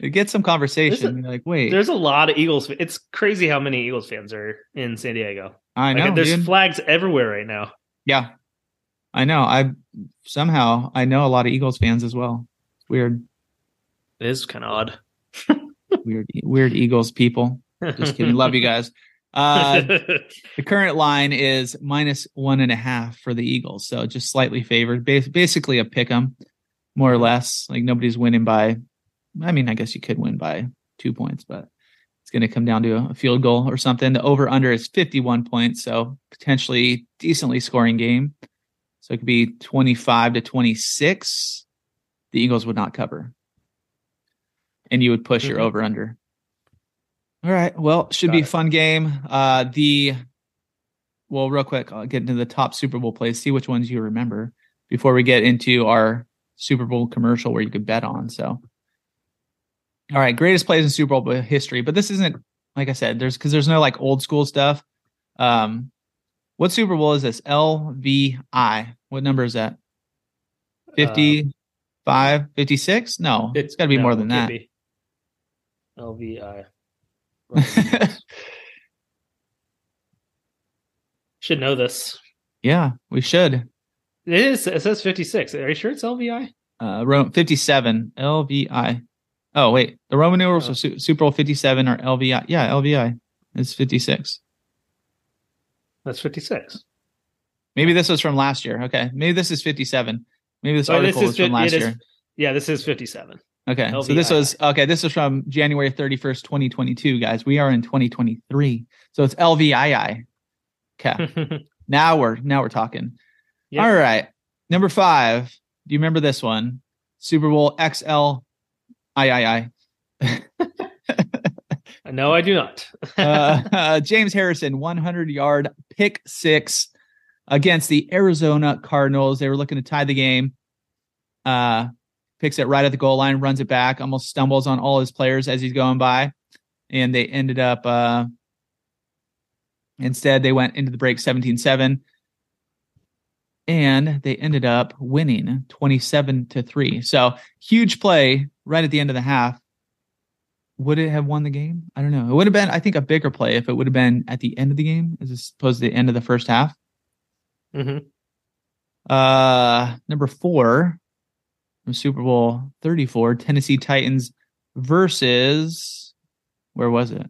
It gets some conversation. You're like, wait, There's a lot of Eagles. It's crazy how many Eagles fans are in San Diego. I Like, know. there's dude. flags everywhere right now. Yeah. I know. I somehow I know a lot of Eagles fans as well. Weird, It is kind of odd. weird, weird Eagles people. Just kidding. Love you guys. Uh, the current line is minus one and a half for the Eagles, so just slightly favored. Bas- basically a pick 'em, more or less. Like nobody's winning by. I mean, I guess you could win by two points, but it's going to come down to a field goal or something. The over under is 51 points, so potentially decently scoring game. So it could be 25 to 26. The Eagles would not cover. And you would push your Mhm. over under. All right. Well, should Got be a fun game. Uh the well, real quick, I'll get into the top Super Bowl plays, see which ones you remember before we get into our Super Bowl commercial where you could bet on. So all right, greatest plays in Super Bowl history, but this isn't like I said, there's because there's no like old school stuff. Um what Super Bowl is this? LVI. What number is that? 55, 56? No, it's got to be No, more than that. be. LVI. Should know this. yeah, we should. It is. It says 56. Are you sure it's LVI? Uh, 57 LVI. Oh wait, the Roman numerals Oh. Su- Super Bowl 57 are LVI. Yeah, LVI is 56. That's 56. Maybe this was from last year. Okay, maybe this is 57. Maybe this Oh, this article is was from last is- year. Yeah, this is 57. Okay, so this was okay. This is from January 31st, 2022, guys. We are in 2023, so it's LVII. Okay, now we're now we're talking. Yep. All right, number five. Do you remember this one? Super Bowl XL. I no, I do not. uh, uh, James Harrison, 100 yard pick six against the Arizona Cardinals. They were looking to tie the game. Uh, picks it right at the goal line, runs it back, almost stumbles on all his players as he's going by. And they ended up, uh, instead, they went into the break 17 7. And they ended up winning 27 to 3. So huge play right at the end of the half would it have won the game? I don't know. It would have been, I think, a bigger play if it would have been at the end of the game as opposed to the end of the first half. hmm Uh, number four from Super Bowl 34, Tennessee Titans versus where was it?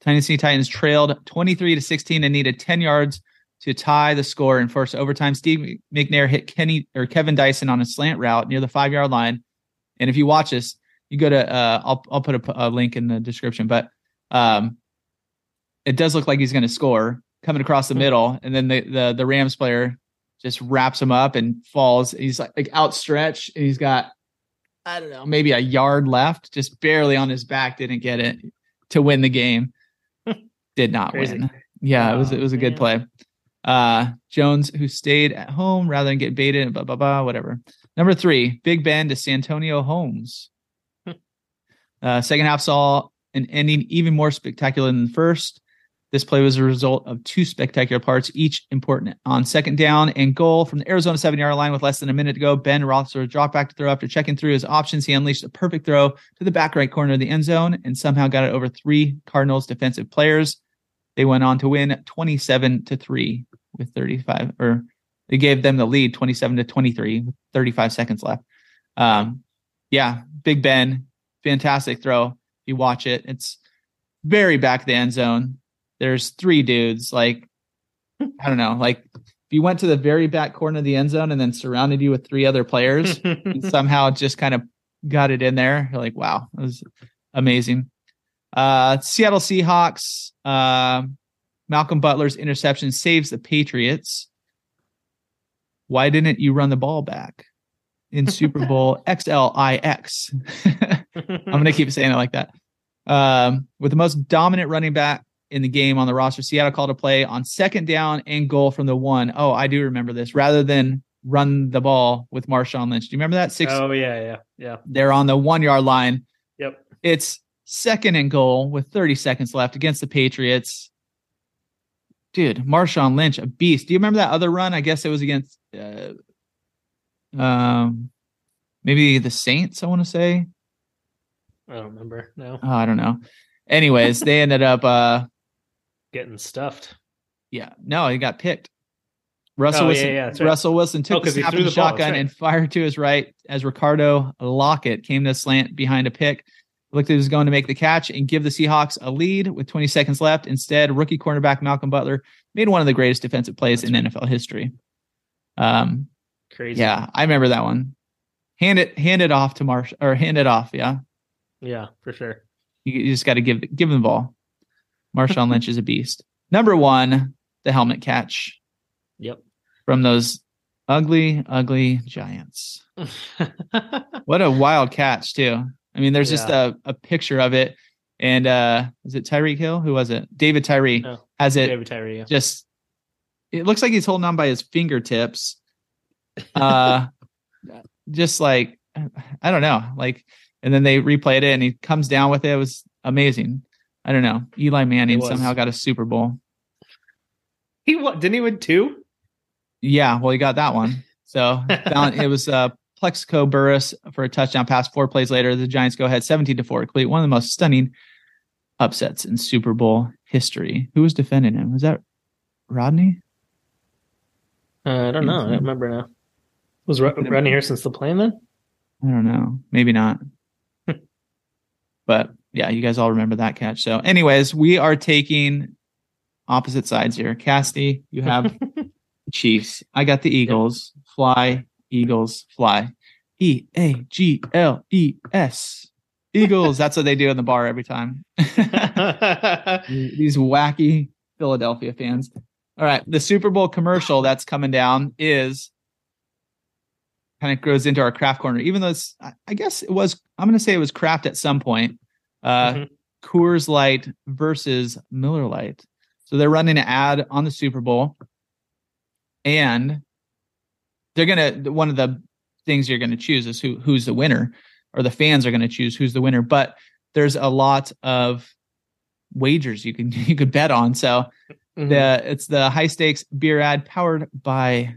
Tennessee Titans trailed 23 to 16 and needed 10 yards to tie the score and force overtime. Steve McNair hit Kenny or Kevin Dyson on a slant route near the five yard line. And if you watch this, you go to uh, I'll I'll put a, a link in the description, but um, it does look like he's going to score coming across the middle, and then the the the Rams player just wraps him up and falls. He's like, like outstretched, and he's got I don't know maybe a yard left, just barely on his back. Didn't get it to win the game. Did not Crazy. win. Yeah, it was it was a good play. Uh, Jones, who stayed at home rather than get baited, and blah blah blah, whatever. Number three, Big Ben to Santonio Holmes. Uh, second half saw an ending even more spectacular than the first. This play was a result of two spectacular parts, each important. On second down and goal from the Arizona seven yard line with less than a minute to go, Ben Roethlisberger dropped back to throw after checking through his options. He unleashed a perfect throw to the back right corner of the end zone and somehow got it over three Cardinals defensive players. They went on to win 27 to 3 with 35 or they gave them the lead 27 to 23 with 35 seconds left. Um, yeah, Big Ben, fantastic throw. You watch it, it's very back of the end zone. There's three dudes like I don't know, like if you went to the very back corner of the end zone and then surrounded you with three other players and somehow just kind of got it in there, you're like, wow, that was amazing. Uh, Seattle Seahawks, uh, Malcolm Butler's interception saves the Patriots. Why didn't you run the ball back in Super Bowl XLIX? I'm going to keep saying it like that. Um, with the most dominant running back in the game on the roster, Seattle called a play on second down and goal from the one. Oh, I do remember this. Rather than run the ball with Marshawn Lynch. Do you remember that? Six. Oh yeah, yeah, yeah. They're on the one yard line. Yep. It's second and goal with 30 seconds left against the Patriots. Dude, Marshawn Lynch, a beast. Do you remember that other run? I guess it was against uh, um maybe the Saints, I want to say. I don't remember. No. Oh, I don't know. Anyways, they ended up uh Getting stuffed. yeah, no, he got picked. Russell Oh, yeah, Wilson, yeah, right. Russell Wilson took Oh, the snap the shotgun right. and fired to his right as Ricardo Lockette came to slant behind a pick. Looked like he was going to make the catch and give the Seahawks a lead with 20 seconds left. Instead, rookie cornerback Malcolm Butler made one of the greatest defensive plays That's in NFL history. Um, Crazy. yeah, I remember that one. Hand it, hand it off to Marsh or hand it off. Yeah, Yeah, for sure. you, you just got to give give him the ball. Marshawn Lynch is a beast. Number one, the helmet catch Yep. from those ugly, ugly giants. What a wild catch, too. I mean, there's just a, a picture of it. And uh is it Tyreek Hill? Who was it? David Tyree No. has it David Tyree. Yeah. just it looks like he's holding on by his fingertips. Uh just like I don't know, like and then they replayed it and he comes down with it. It was amazing. I don't know. Eli Manning somehow got a Super Bowl. He what? Didn't he win two? Yeah, well, he got that one. So it was uh, Plaxico Burress for a touchdown pass. Four plays later, the Giants go ahead 17 to 4 to complete one of the most stunning upsets in Super Bowl history. Who was defending him? Was that Rodney? Uh, I don't know. I don't remember now. Was Ro- Rodney Harrison still playing then? I don't know. Maybe not. but yeah, you guys all remember that catch. So, anyways, we are taking opposite sides here. Casty, you have the Chiefs. I got the Eagles. Fly, Eagles, fly. E A G L E S. Eagles. That's what they do in the bar every time. These wacky Philadelphia fans. All right. The Super Bowl commercial that's coming down is kind of goes into our craft corner, even though it's, I- guess it was, I'm going to say it was craft at some point. Uh, Mhm. Coors Light versus Miller Lite. So they're running an ad on the Super Bowl and they're going to, one of the things you're going to choose is who, who's the winner or the fans are going to choose who's the winner. But there's a lot of wagers you can, you could bet on. So Mhm. the it's the high stakes beer ad powered by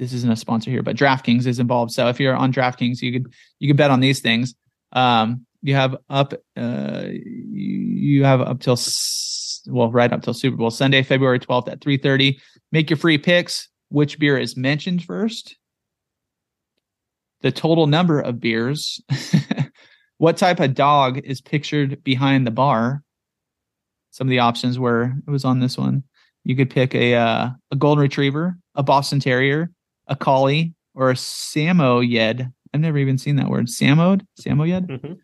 this isn't a sponsor here, but DraftKings is involved. So if you're on DraftKings, you could you could bet on these things. Um, you have up uh, you, you have up till well right up till Super Bowl Sunday, February 12th at 3:30. Make your free picks. Which beer is mentioned first? The total number of beers. what type of dog is pictured behind the bar? Some of the options were it was on this one. You could pick a uh, a golden retriever, a Boston Terrier, a collie, or a Samoyed. I've never even seen that word. Samoed? Samoyed? Mhm.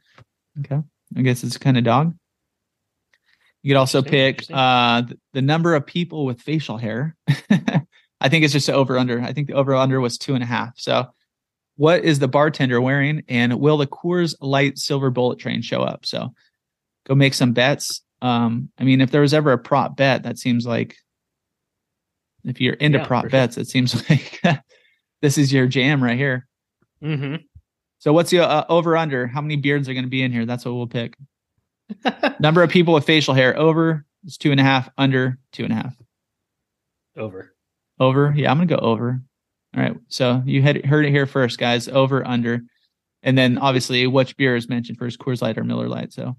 Okay. I guess it's a kind of dog. You could also pick uh, the number of people with facial hair. I think it's just over under. I think the over under was two and a half. So, what is the bartender wearing? And will the Coors Light Silver Bullet Train show up? So, go make some bets. Um, I mean, if there was ever a prop bet, that seems like if you're into Yeah, prop for sure. bets, it seems like this is your jam right here. Mhm. So what's the uh, over under? How many beards are going to be in here? That's what we'll pick. Number of people with facial hair over is two and a half. Under two and a half. Over. Over. Yeah, I'm going to go over. All right. So you had heard it here first, guys. Over under, and then obviously which beer is mentioned first? Coors Light or Miller Lite. So,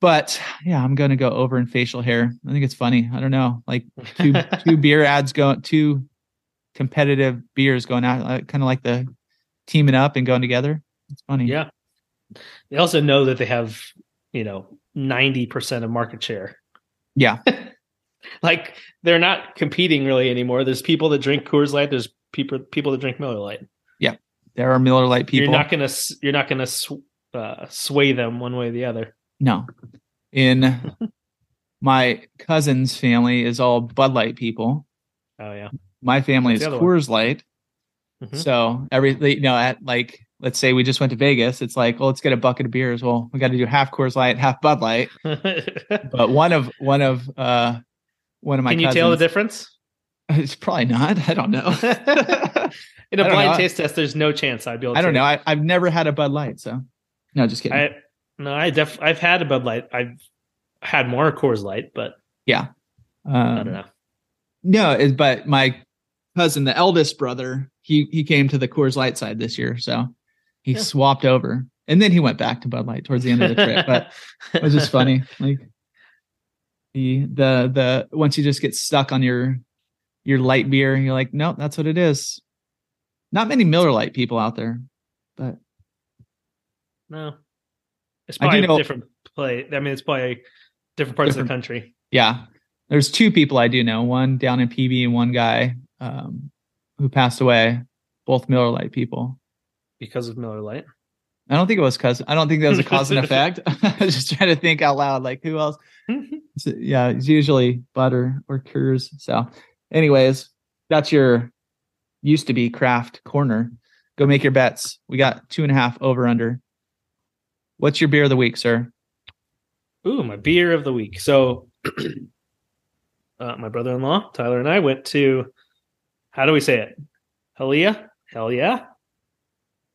but yeah, I'm going to go over in facial hair. I think it's funny. I don't know, like two two beer ads going, two competitive beers going out, uh, kind of like the teaming up and going together. It's funny. Yeah. They also know that they have, you know, 90% of market share. Yeah. like they're not competing really anymore. There's people that drink Coors Light. There's people people that drink Miller Lite. Yeah, there are Miller Lite people. You're not gonna you're not gonna sw- uh, sway them one way or the other. No. In my cousin's family is all Bud Light people. Oh yeah. My family What's is other one? Coors Light. Mhm. So every you know, at like let's say we just went to Vegas, it's like, well, let's get a bucket of beers. Well, we got to do half Coors Light, half Bud Light. But one of one of uh one of my Can you cousins, tell the difference? It's probably not. I don't know. In a blind know. taste test, there's no chance I'd be able. to I don't know. I, I've never had a Bud Light, so no, just kidding. I no, I def I've had a Bud Light. I've had more Coors Light, but yeah. I Um, don't know. No, it, but my cousin, the eldest brother, he he came to the Coors Light side this year, so he Yeah. swapped over, and then he went back to Bud Light towards the end of the trip. But it was just funny, like the the the once you just get stuck on your your light beer, and you're like, no, that's what it is. Not many Miller Lite people out there, but no, it's I do probably know- a different play. I mean, it's probably different parts of the country. yeah, there's two people I do know, one down in PB and one guy um, who passed away, both Miller Lite people. because of Miller Lite. I don't think it was cause I don't think that was a cause and effect. I was just trying to think out loud, like who else? So, yeah, it's usually butter or Coors. So, anyways, that's your used to be craft corner. Go make your bets. We got two and a half over under. What's your beer of the week, sir? Ooh, my beer of the week. So, uh, my brother-in-law Tyler and I went to. How do we say it? Hell yeah, hell yeah,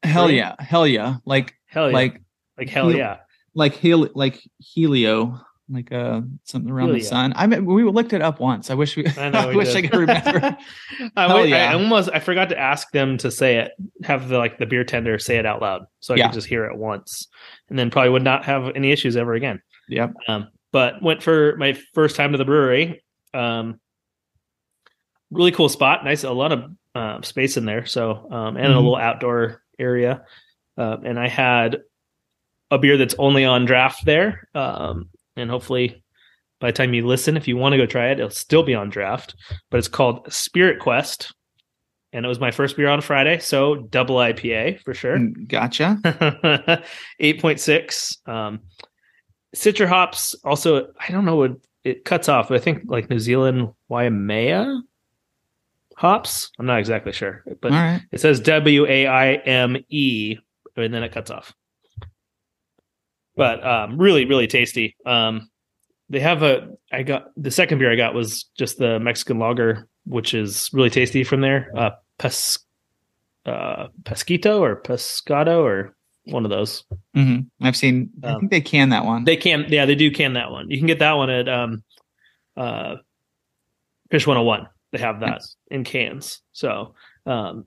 Hell yeah, hell yeah! Like hell yeah, like like hell yeah. like hel- like helio, like uh something around the sun. I mean, we looked it up once. I wish we. I know. I, wish did. I could remember. I, yeah. I almost I forgot to ask them to say it. Have the like the beer tender say it out loud, so I Yeah. could just hear it once, and then probably would not have any issues ever again. yep. Um, but went for my first time to the brewery. Um, really cool spot. Nice, a lot of uh, space in there. So, um, and a Mhm. little outdoor area. Uh, and I had a beer that's only on draft there. Um, and hopefully, by the time you listen, if you want to go try it, it'll still be on draft. But it's called Spirit Quest, and it was my first beer on Friday. So double IPA for sure. Mm, Gotcha. 8.6 um citra hops also i don't know what it cuts off but i think like new zealand waimea hops i'm not exactly sure but right. it says w-a-i-m-e and then it cuts off but um really really tasty um they have a i got the second beer i got was just the mexican lager which is really tasty from there uh pes uh pesquito or pescado or one of those hmm I've seen. I Um, think they can that one. they can, yeah, they do can that one. You can get that one at um, uh, Fish 101. They have that Nice. in cans. So, um,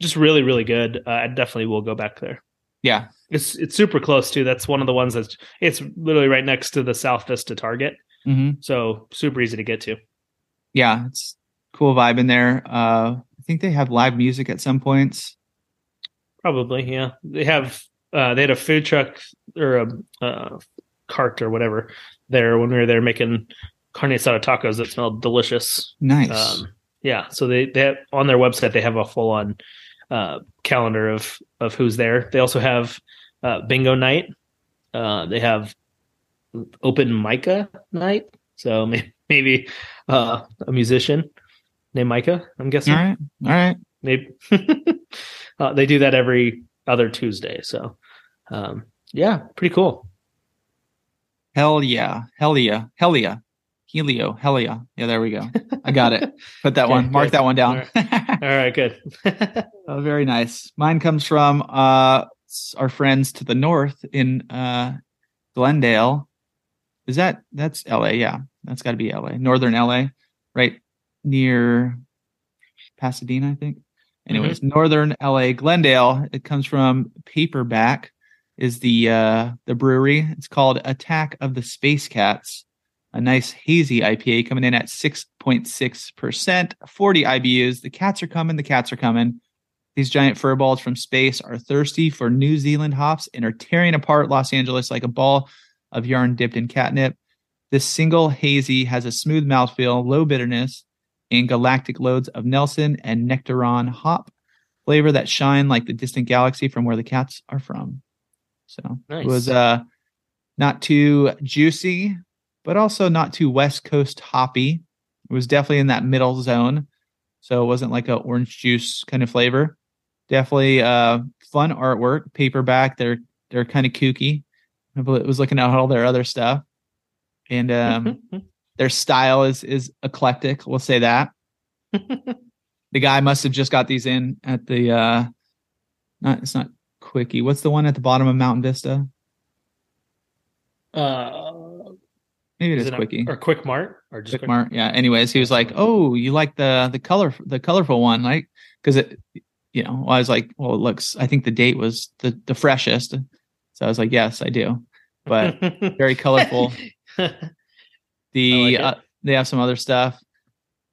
just really, really good. Uh, I definitely will go back there. yeah. It's it's super close too. That's one of the ones that's it's literally right next to the South Vista Target. hmm So super easy to get to. Yeah. It's cool vibe in there. Uh, I think they have live music at some points. Probably, yeah. They have uh, they had a food truck or a uh, cart or whatever there when we were there making carne asada tacos that smelled delicious. Nice. Um, yeah, so they they have, on their website they have a full on uh, calendar of of who's there. They also have uh, bingo night. Uh, they have open Micah night. So may- maybe uh, a musician named Micah. I'm guessing All right. All right. maybe uh, they do that every other Tuesday. So um, yeah, pretty cool. Hell yeah. Hell yeah. Hell yeah. Helio. Hell yeah. Yeah. There we go. I got it. Put that Okay, one. Mark good. that one down. All right, good. Oh, very nice. Mine comes from uh our friends to the north in uh Glendale. Is that that's LA? Yeah, that's got to be LA, northern LA, right near Pasadena, I think. Anyways, northern LA, Glendale. It comes from Paperback. Is the uh the brewery? It's called Attack of the Space Cats. A nice hazy IPA coming in at 6.6%, 40 IBUs. The cats are coming, the cats are coming. These giant fur balls from space are thirsty for New Zealand hops and are tearing apart Los Angeles like a ball of yarn dipped in catnip. This single hazy has a smooth mouthfeel, low bitterness, and galactic loads of Nelson and Nectaron hop flavor that shine like the distant galaxy from where the cats are from. So Nice. it was uh not too juicy, but also not too West Coast hoppy. It was definitely in that middle zone. So it wasn't like a orange juice kind of flavor. Definitely uh fun artwork, paperback. They're they're kind of kooky. I was looking at all their other stuff. And um their style is is eclectic, we'll say that. The guy must have just got these in at the uh not it's not quickie. What's the one at the bottom of Mountain Vista? uh, Maybe it is is it a- quickie. or Quick Mart or just Quick Mart. Yeah. Anyways, he was like, "Oh, you like the the color the colorful one, like because it, you know." I was like, "Well, it looks." I think the date was the the freshest, so I was like, "Yes, I do." But very colorful. The like uh, they have some other stuff.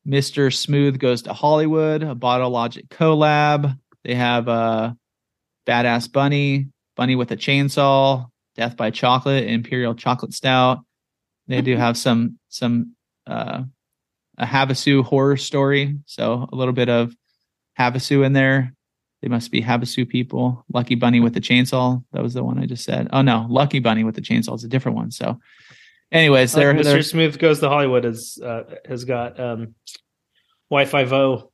Mister Smooth goes to Hollywood, a Bottle Logic collab. They have uh, Badass Bunny, Bunny with a chainsaw, Death by Chocolate, Imperial Chocolate Stout. They do have some some uh, a Havasu horror story, so a little bit of Havasu in there. They must be Havasu people. Lucky Bunny with the chainsaw. That was the one I just said. Oh no, Lucky Bunny with the chainsaw is a different one. So, anyways, Like Mr. they're Smooth Goes to Hollywood has uh, has got um, Hawaii Five-O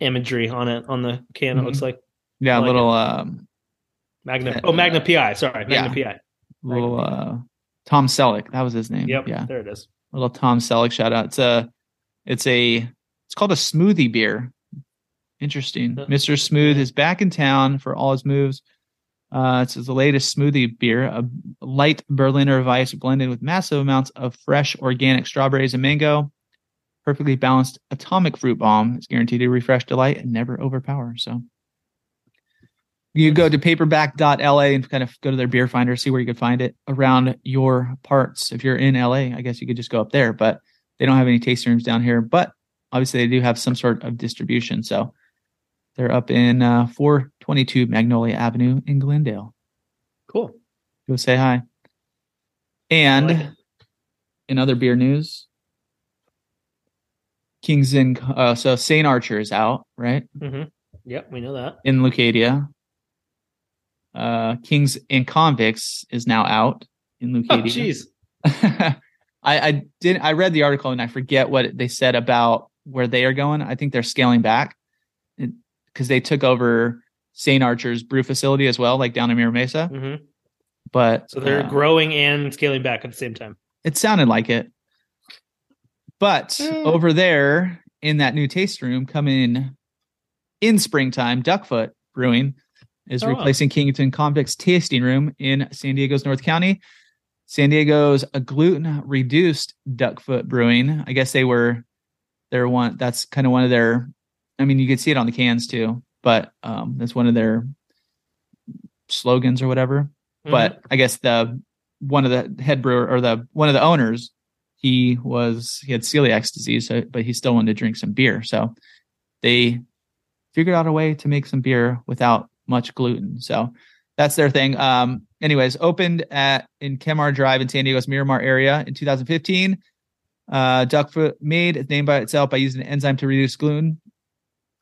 imagery on it on the can. It Mhm. looks like yeah, like little um Magna. Uh, Oh, Magnum PI. Sorry, Magna yeah. PI. little Magna uh Tom Selleck. That was his name. Yep. Yeah. There it is. little Tom Selleck shout out. It's a it's a it's called a smoothie beer. Interesting. Mr. Smooth is back in town for all his moves. Uh, it's the latest smoothie beer, a light Berliner Weiss blended with massive amounts of fresh organic strawberries and mango. Perfectly balanced atomic fruit bomb It's guaranteed to refresh, delight, and never overpower. So you go to paperback.la and kind of go to their beer finder, see where you could find it around your parts. If you're in LA, I guess you could just go up there, but they don't have any tasting rooms down here. But obviously, they do have some sort of distribution. So they're up in uh, 422 Magnolia Avenue in Glendale. Cool. Go say hi. And like in other beer news, Kings and uh, so Saint Archer is out, right? Mhm. Yep, we know that. In Leucadia. Uh, Kings and Convicts is now out in Oh, Leucadia. jeez. I, I didn't. I read the article and I forget what they said about where they are going. I think they're scaling back because they took over St. Archer's brew facility as well, like down in Mira Mesa. hmm But So they're uh, growing and scaling back at the same time. it sounded like it. But Eh. over there in that new taste room coming in springtime, Duckfoot Brewing is Oh. replacing Kings and Convicts' tasting room in San Diego's North County. San Diego's a gluten reduced Duckfoot Brewing. I guess they were their one that's kind of one of their I mean you could see it on the cans too, but um that's one of their slogans or whatever Mhm. but I guess the one of the head brewer or the one of the owners, he was he had celiac disease, so, but he still wanted to drink some beer. So they figured out a way to make some beer without much gluten. So that's their thing. Um, anyways, opened at in Kenamar Drive in San Diego's Miramar area in 2015. Uh, Duckfoot made its name by itself by using an enzyme to reduce gluten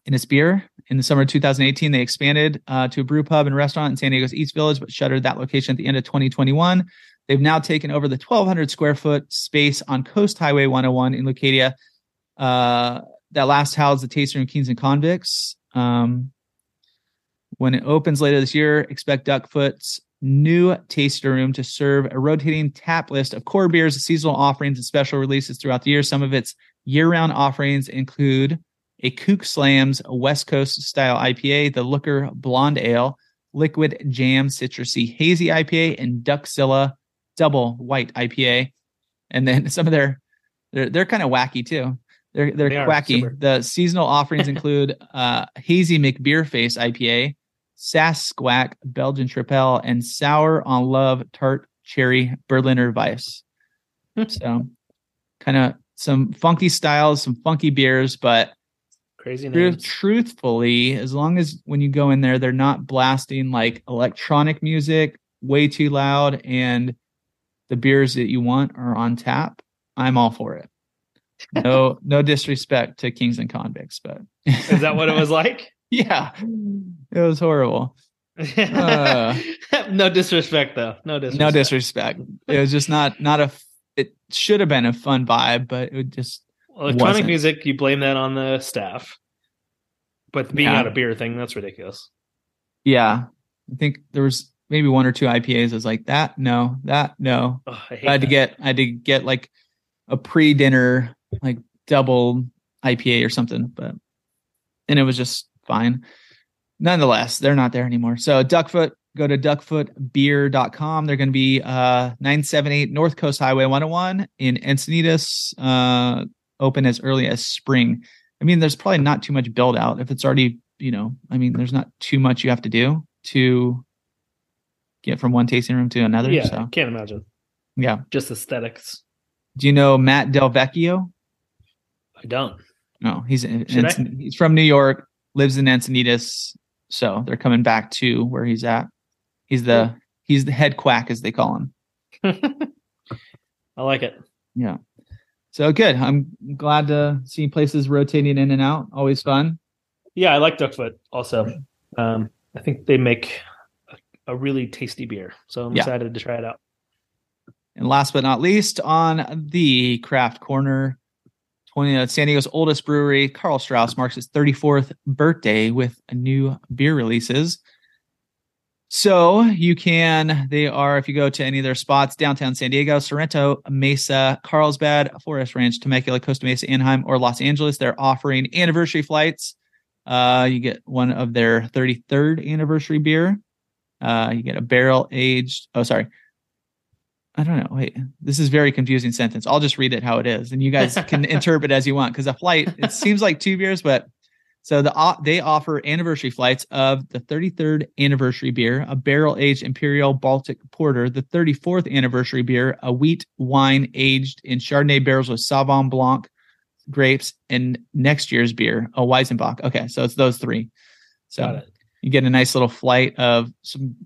in its beer. In the summer of 2018, they expanded uh, to a brew pub and restaurant in San Diego's East Village, but shuttered that location at the end of 2021. They've now taken over the 1,200 square foot space on Coast Highway 101 in Leucadia. Uh, that last housed the tasting room Kings and Convicts. Um, when it opens later this year, expect Duckfoot's new taster room to serve a rotating tap list of core beers, seasonal offerings, and special releases throughout the year. Some of its year-round offerings include a Kook Slams West Coast style IPA, the Looker Blonde Ale, Liquid Jam Citrusy Hazy IPA, and Duckzilla Double White IPA. And then some of their they're they're kind of wacky too. They're they're They super. The seasonal offerings include uh, Hazy McBeer Face IPA, Sasquatch Belgian Tripel, and Sour on Love Tart Cherry Berliner Weiss. so, kind of some funky styles, some funky beers, but Crazy names. truthfully, as long as when you go in there, they're not blasting like electronic music way too loud and the beers that you want are on tap, I'm all for it. No, no disrespect to kings and convicts, but Is that what it was like? yeah, it was horrible. Uh. no disrespect, though. No disrespect. No disrespect. It was just not not a. It should have been a fun vibe, but it would just Electronic wasn't. music, you blame that on the staff. But being Yeah. out a beer thing, that's ridiculous. yeah. I think there was maybe one or two IPAs. I was like that, no, that, no. I, hate I had to get I had to get like a pre-dinner like double IPA or something, but and it was just fine. Nonetheless, they're not there anymore. So Duckfoot, go to duckfootbeer.com. They're going to be uh 978 North Coast Highway 101 in Encinitas, uh open as early as spring. I mean, there's probably not too much build out if it's already, you know, I mean, there's not too much you have to do to get from one tasting room to another. Yeah, So can't imagine. yeah. Just aesthetics. Do you know Matt Del Vecchio? I don't. No, he's in, Should I? Encin- he's from New York, lives in Encinitas, so they're coming back to where he's at. He's the he's the head quack as they call him. I like it. Yeah. So good. I'm glad to see places rotating in and out. Always fun. Yeah, I like Duckfoot also. Um, I think they make a, a really tasty beer. So I'm Yeah. excited to try it out. And last but not least, on the craft corner, 20, uh, San Diego's oldest brewery, Karl Strauss, marks its 34th birthday with new beer releases. So you can, they are, if you go to any of their spots, downtown San Diego, Sorrento, Mesa, Carlsbad, 4S Ranch, Temecula, Costa Mesa, Anaheim, or Los Angeles, they're offering anniversary flights. Uh, you get one of their 33rd anniversary beer. Uh, you get a barrel aged, oh, sorry, I don't know. Wait, this is very confusing sentence. I'll just read it how it is, and you guys can interpret as you want. Because a flight, it seems like two beers, but so the uh, they offer anniversary flights of the 33rd anniversary beer, a barrel aged Imperial Baltic Porter, the 34th anniversary beer, a wheat wine aged in Chardonnay barrels with Sauvignon Blanc grapes, and next year's beer, a Weizenbock. Okay, so it's those three. So Got it. you get a nice little flight of some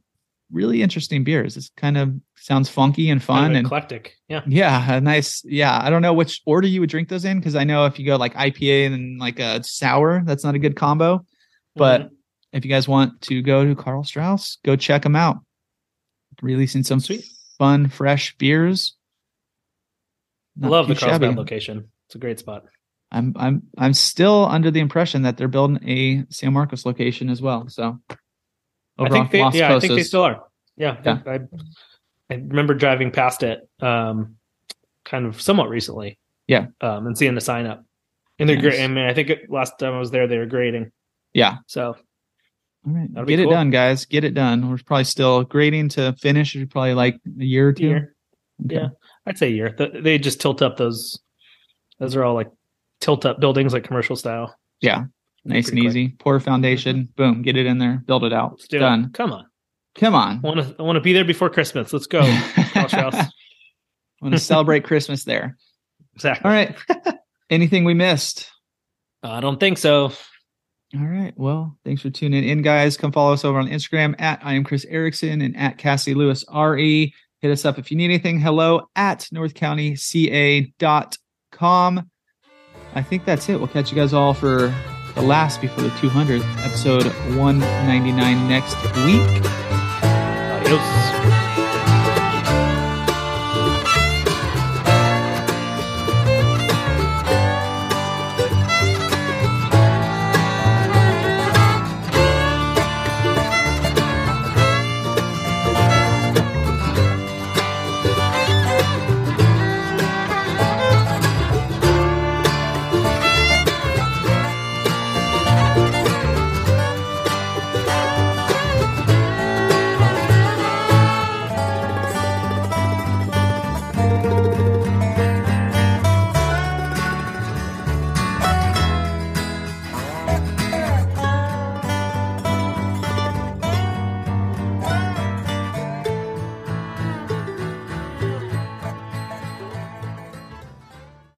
really interesting beers. It's kind of sounds funky and fun Kind of and eclectic. Yeah. yeah, a nice. Yeah, I don't know which order you would drink those in because I know if you go like IPA and then like a sour, that's not a good combo. But Mhm. if you guys want to go to Karl Strauss, go check them out. Releasing some Sweet. fun, fresh beers. Not love the too shabby. Location. It's a great spot. I'm I'm I'm still under the impression that they're building a San Marcos location as well. So I think they, Las yeah, I think they still are. Yeah, Yeah. I, I remember driving past it, um, kind of somewhat recently. Yeah. um, and seeing the sign up, and they're Nice. great. I mean, I think it, last time I was there, they were grading. yeah. So All right, get it done, guys. Get it done. We're probably still grading to finish. It'd Probably like a year or two. year, Okay. yeah, I'd say a year. They just tilt up those. Those are all like tilt up buildings, like commercial style. Yeah. Nice and quick. easy. Pour a mm-hmm. foundation. Boom. Get it in there. Build it out. Let's do Done. it. Come on, Come on. I want to. I want to be there before Christmas. Let's go, I want to celebrate Christmas there. Exactly. All right. Anything we missed? I don't think so. All right. Well, thanks for tuning in, guys. Come follow us over on Instagram at I am Chris Erickson and at Cassie Lewis RE. Hit us up if you need anything. Hello at northcountyca.com. I think that's it. We'll catch you guys all for the last before the 200th episode 199 next week. Adios.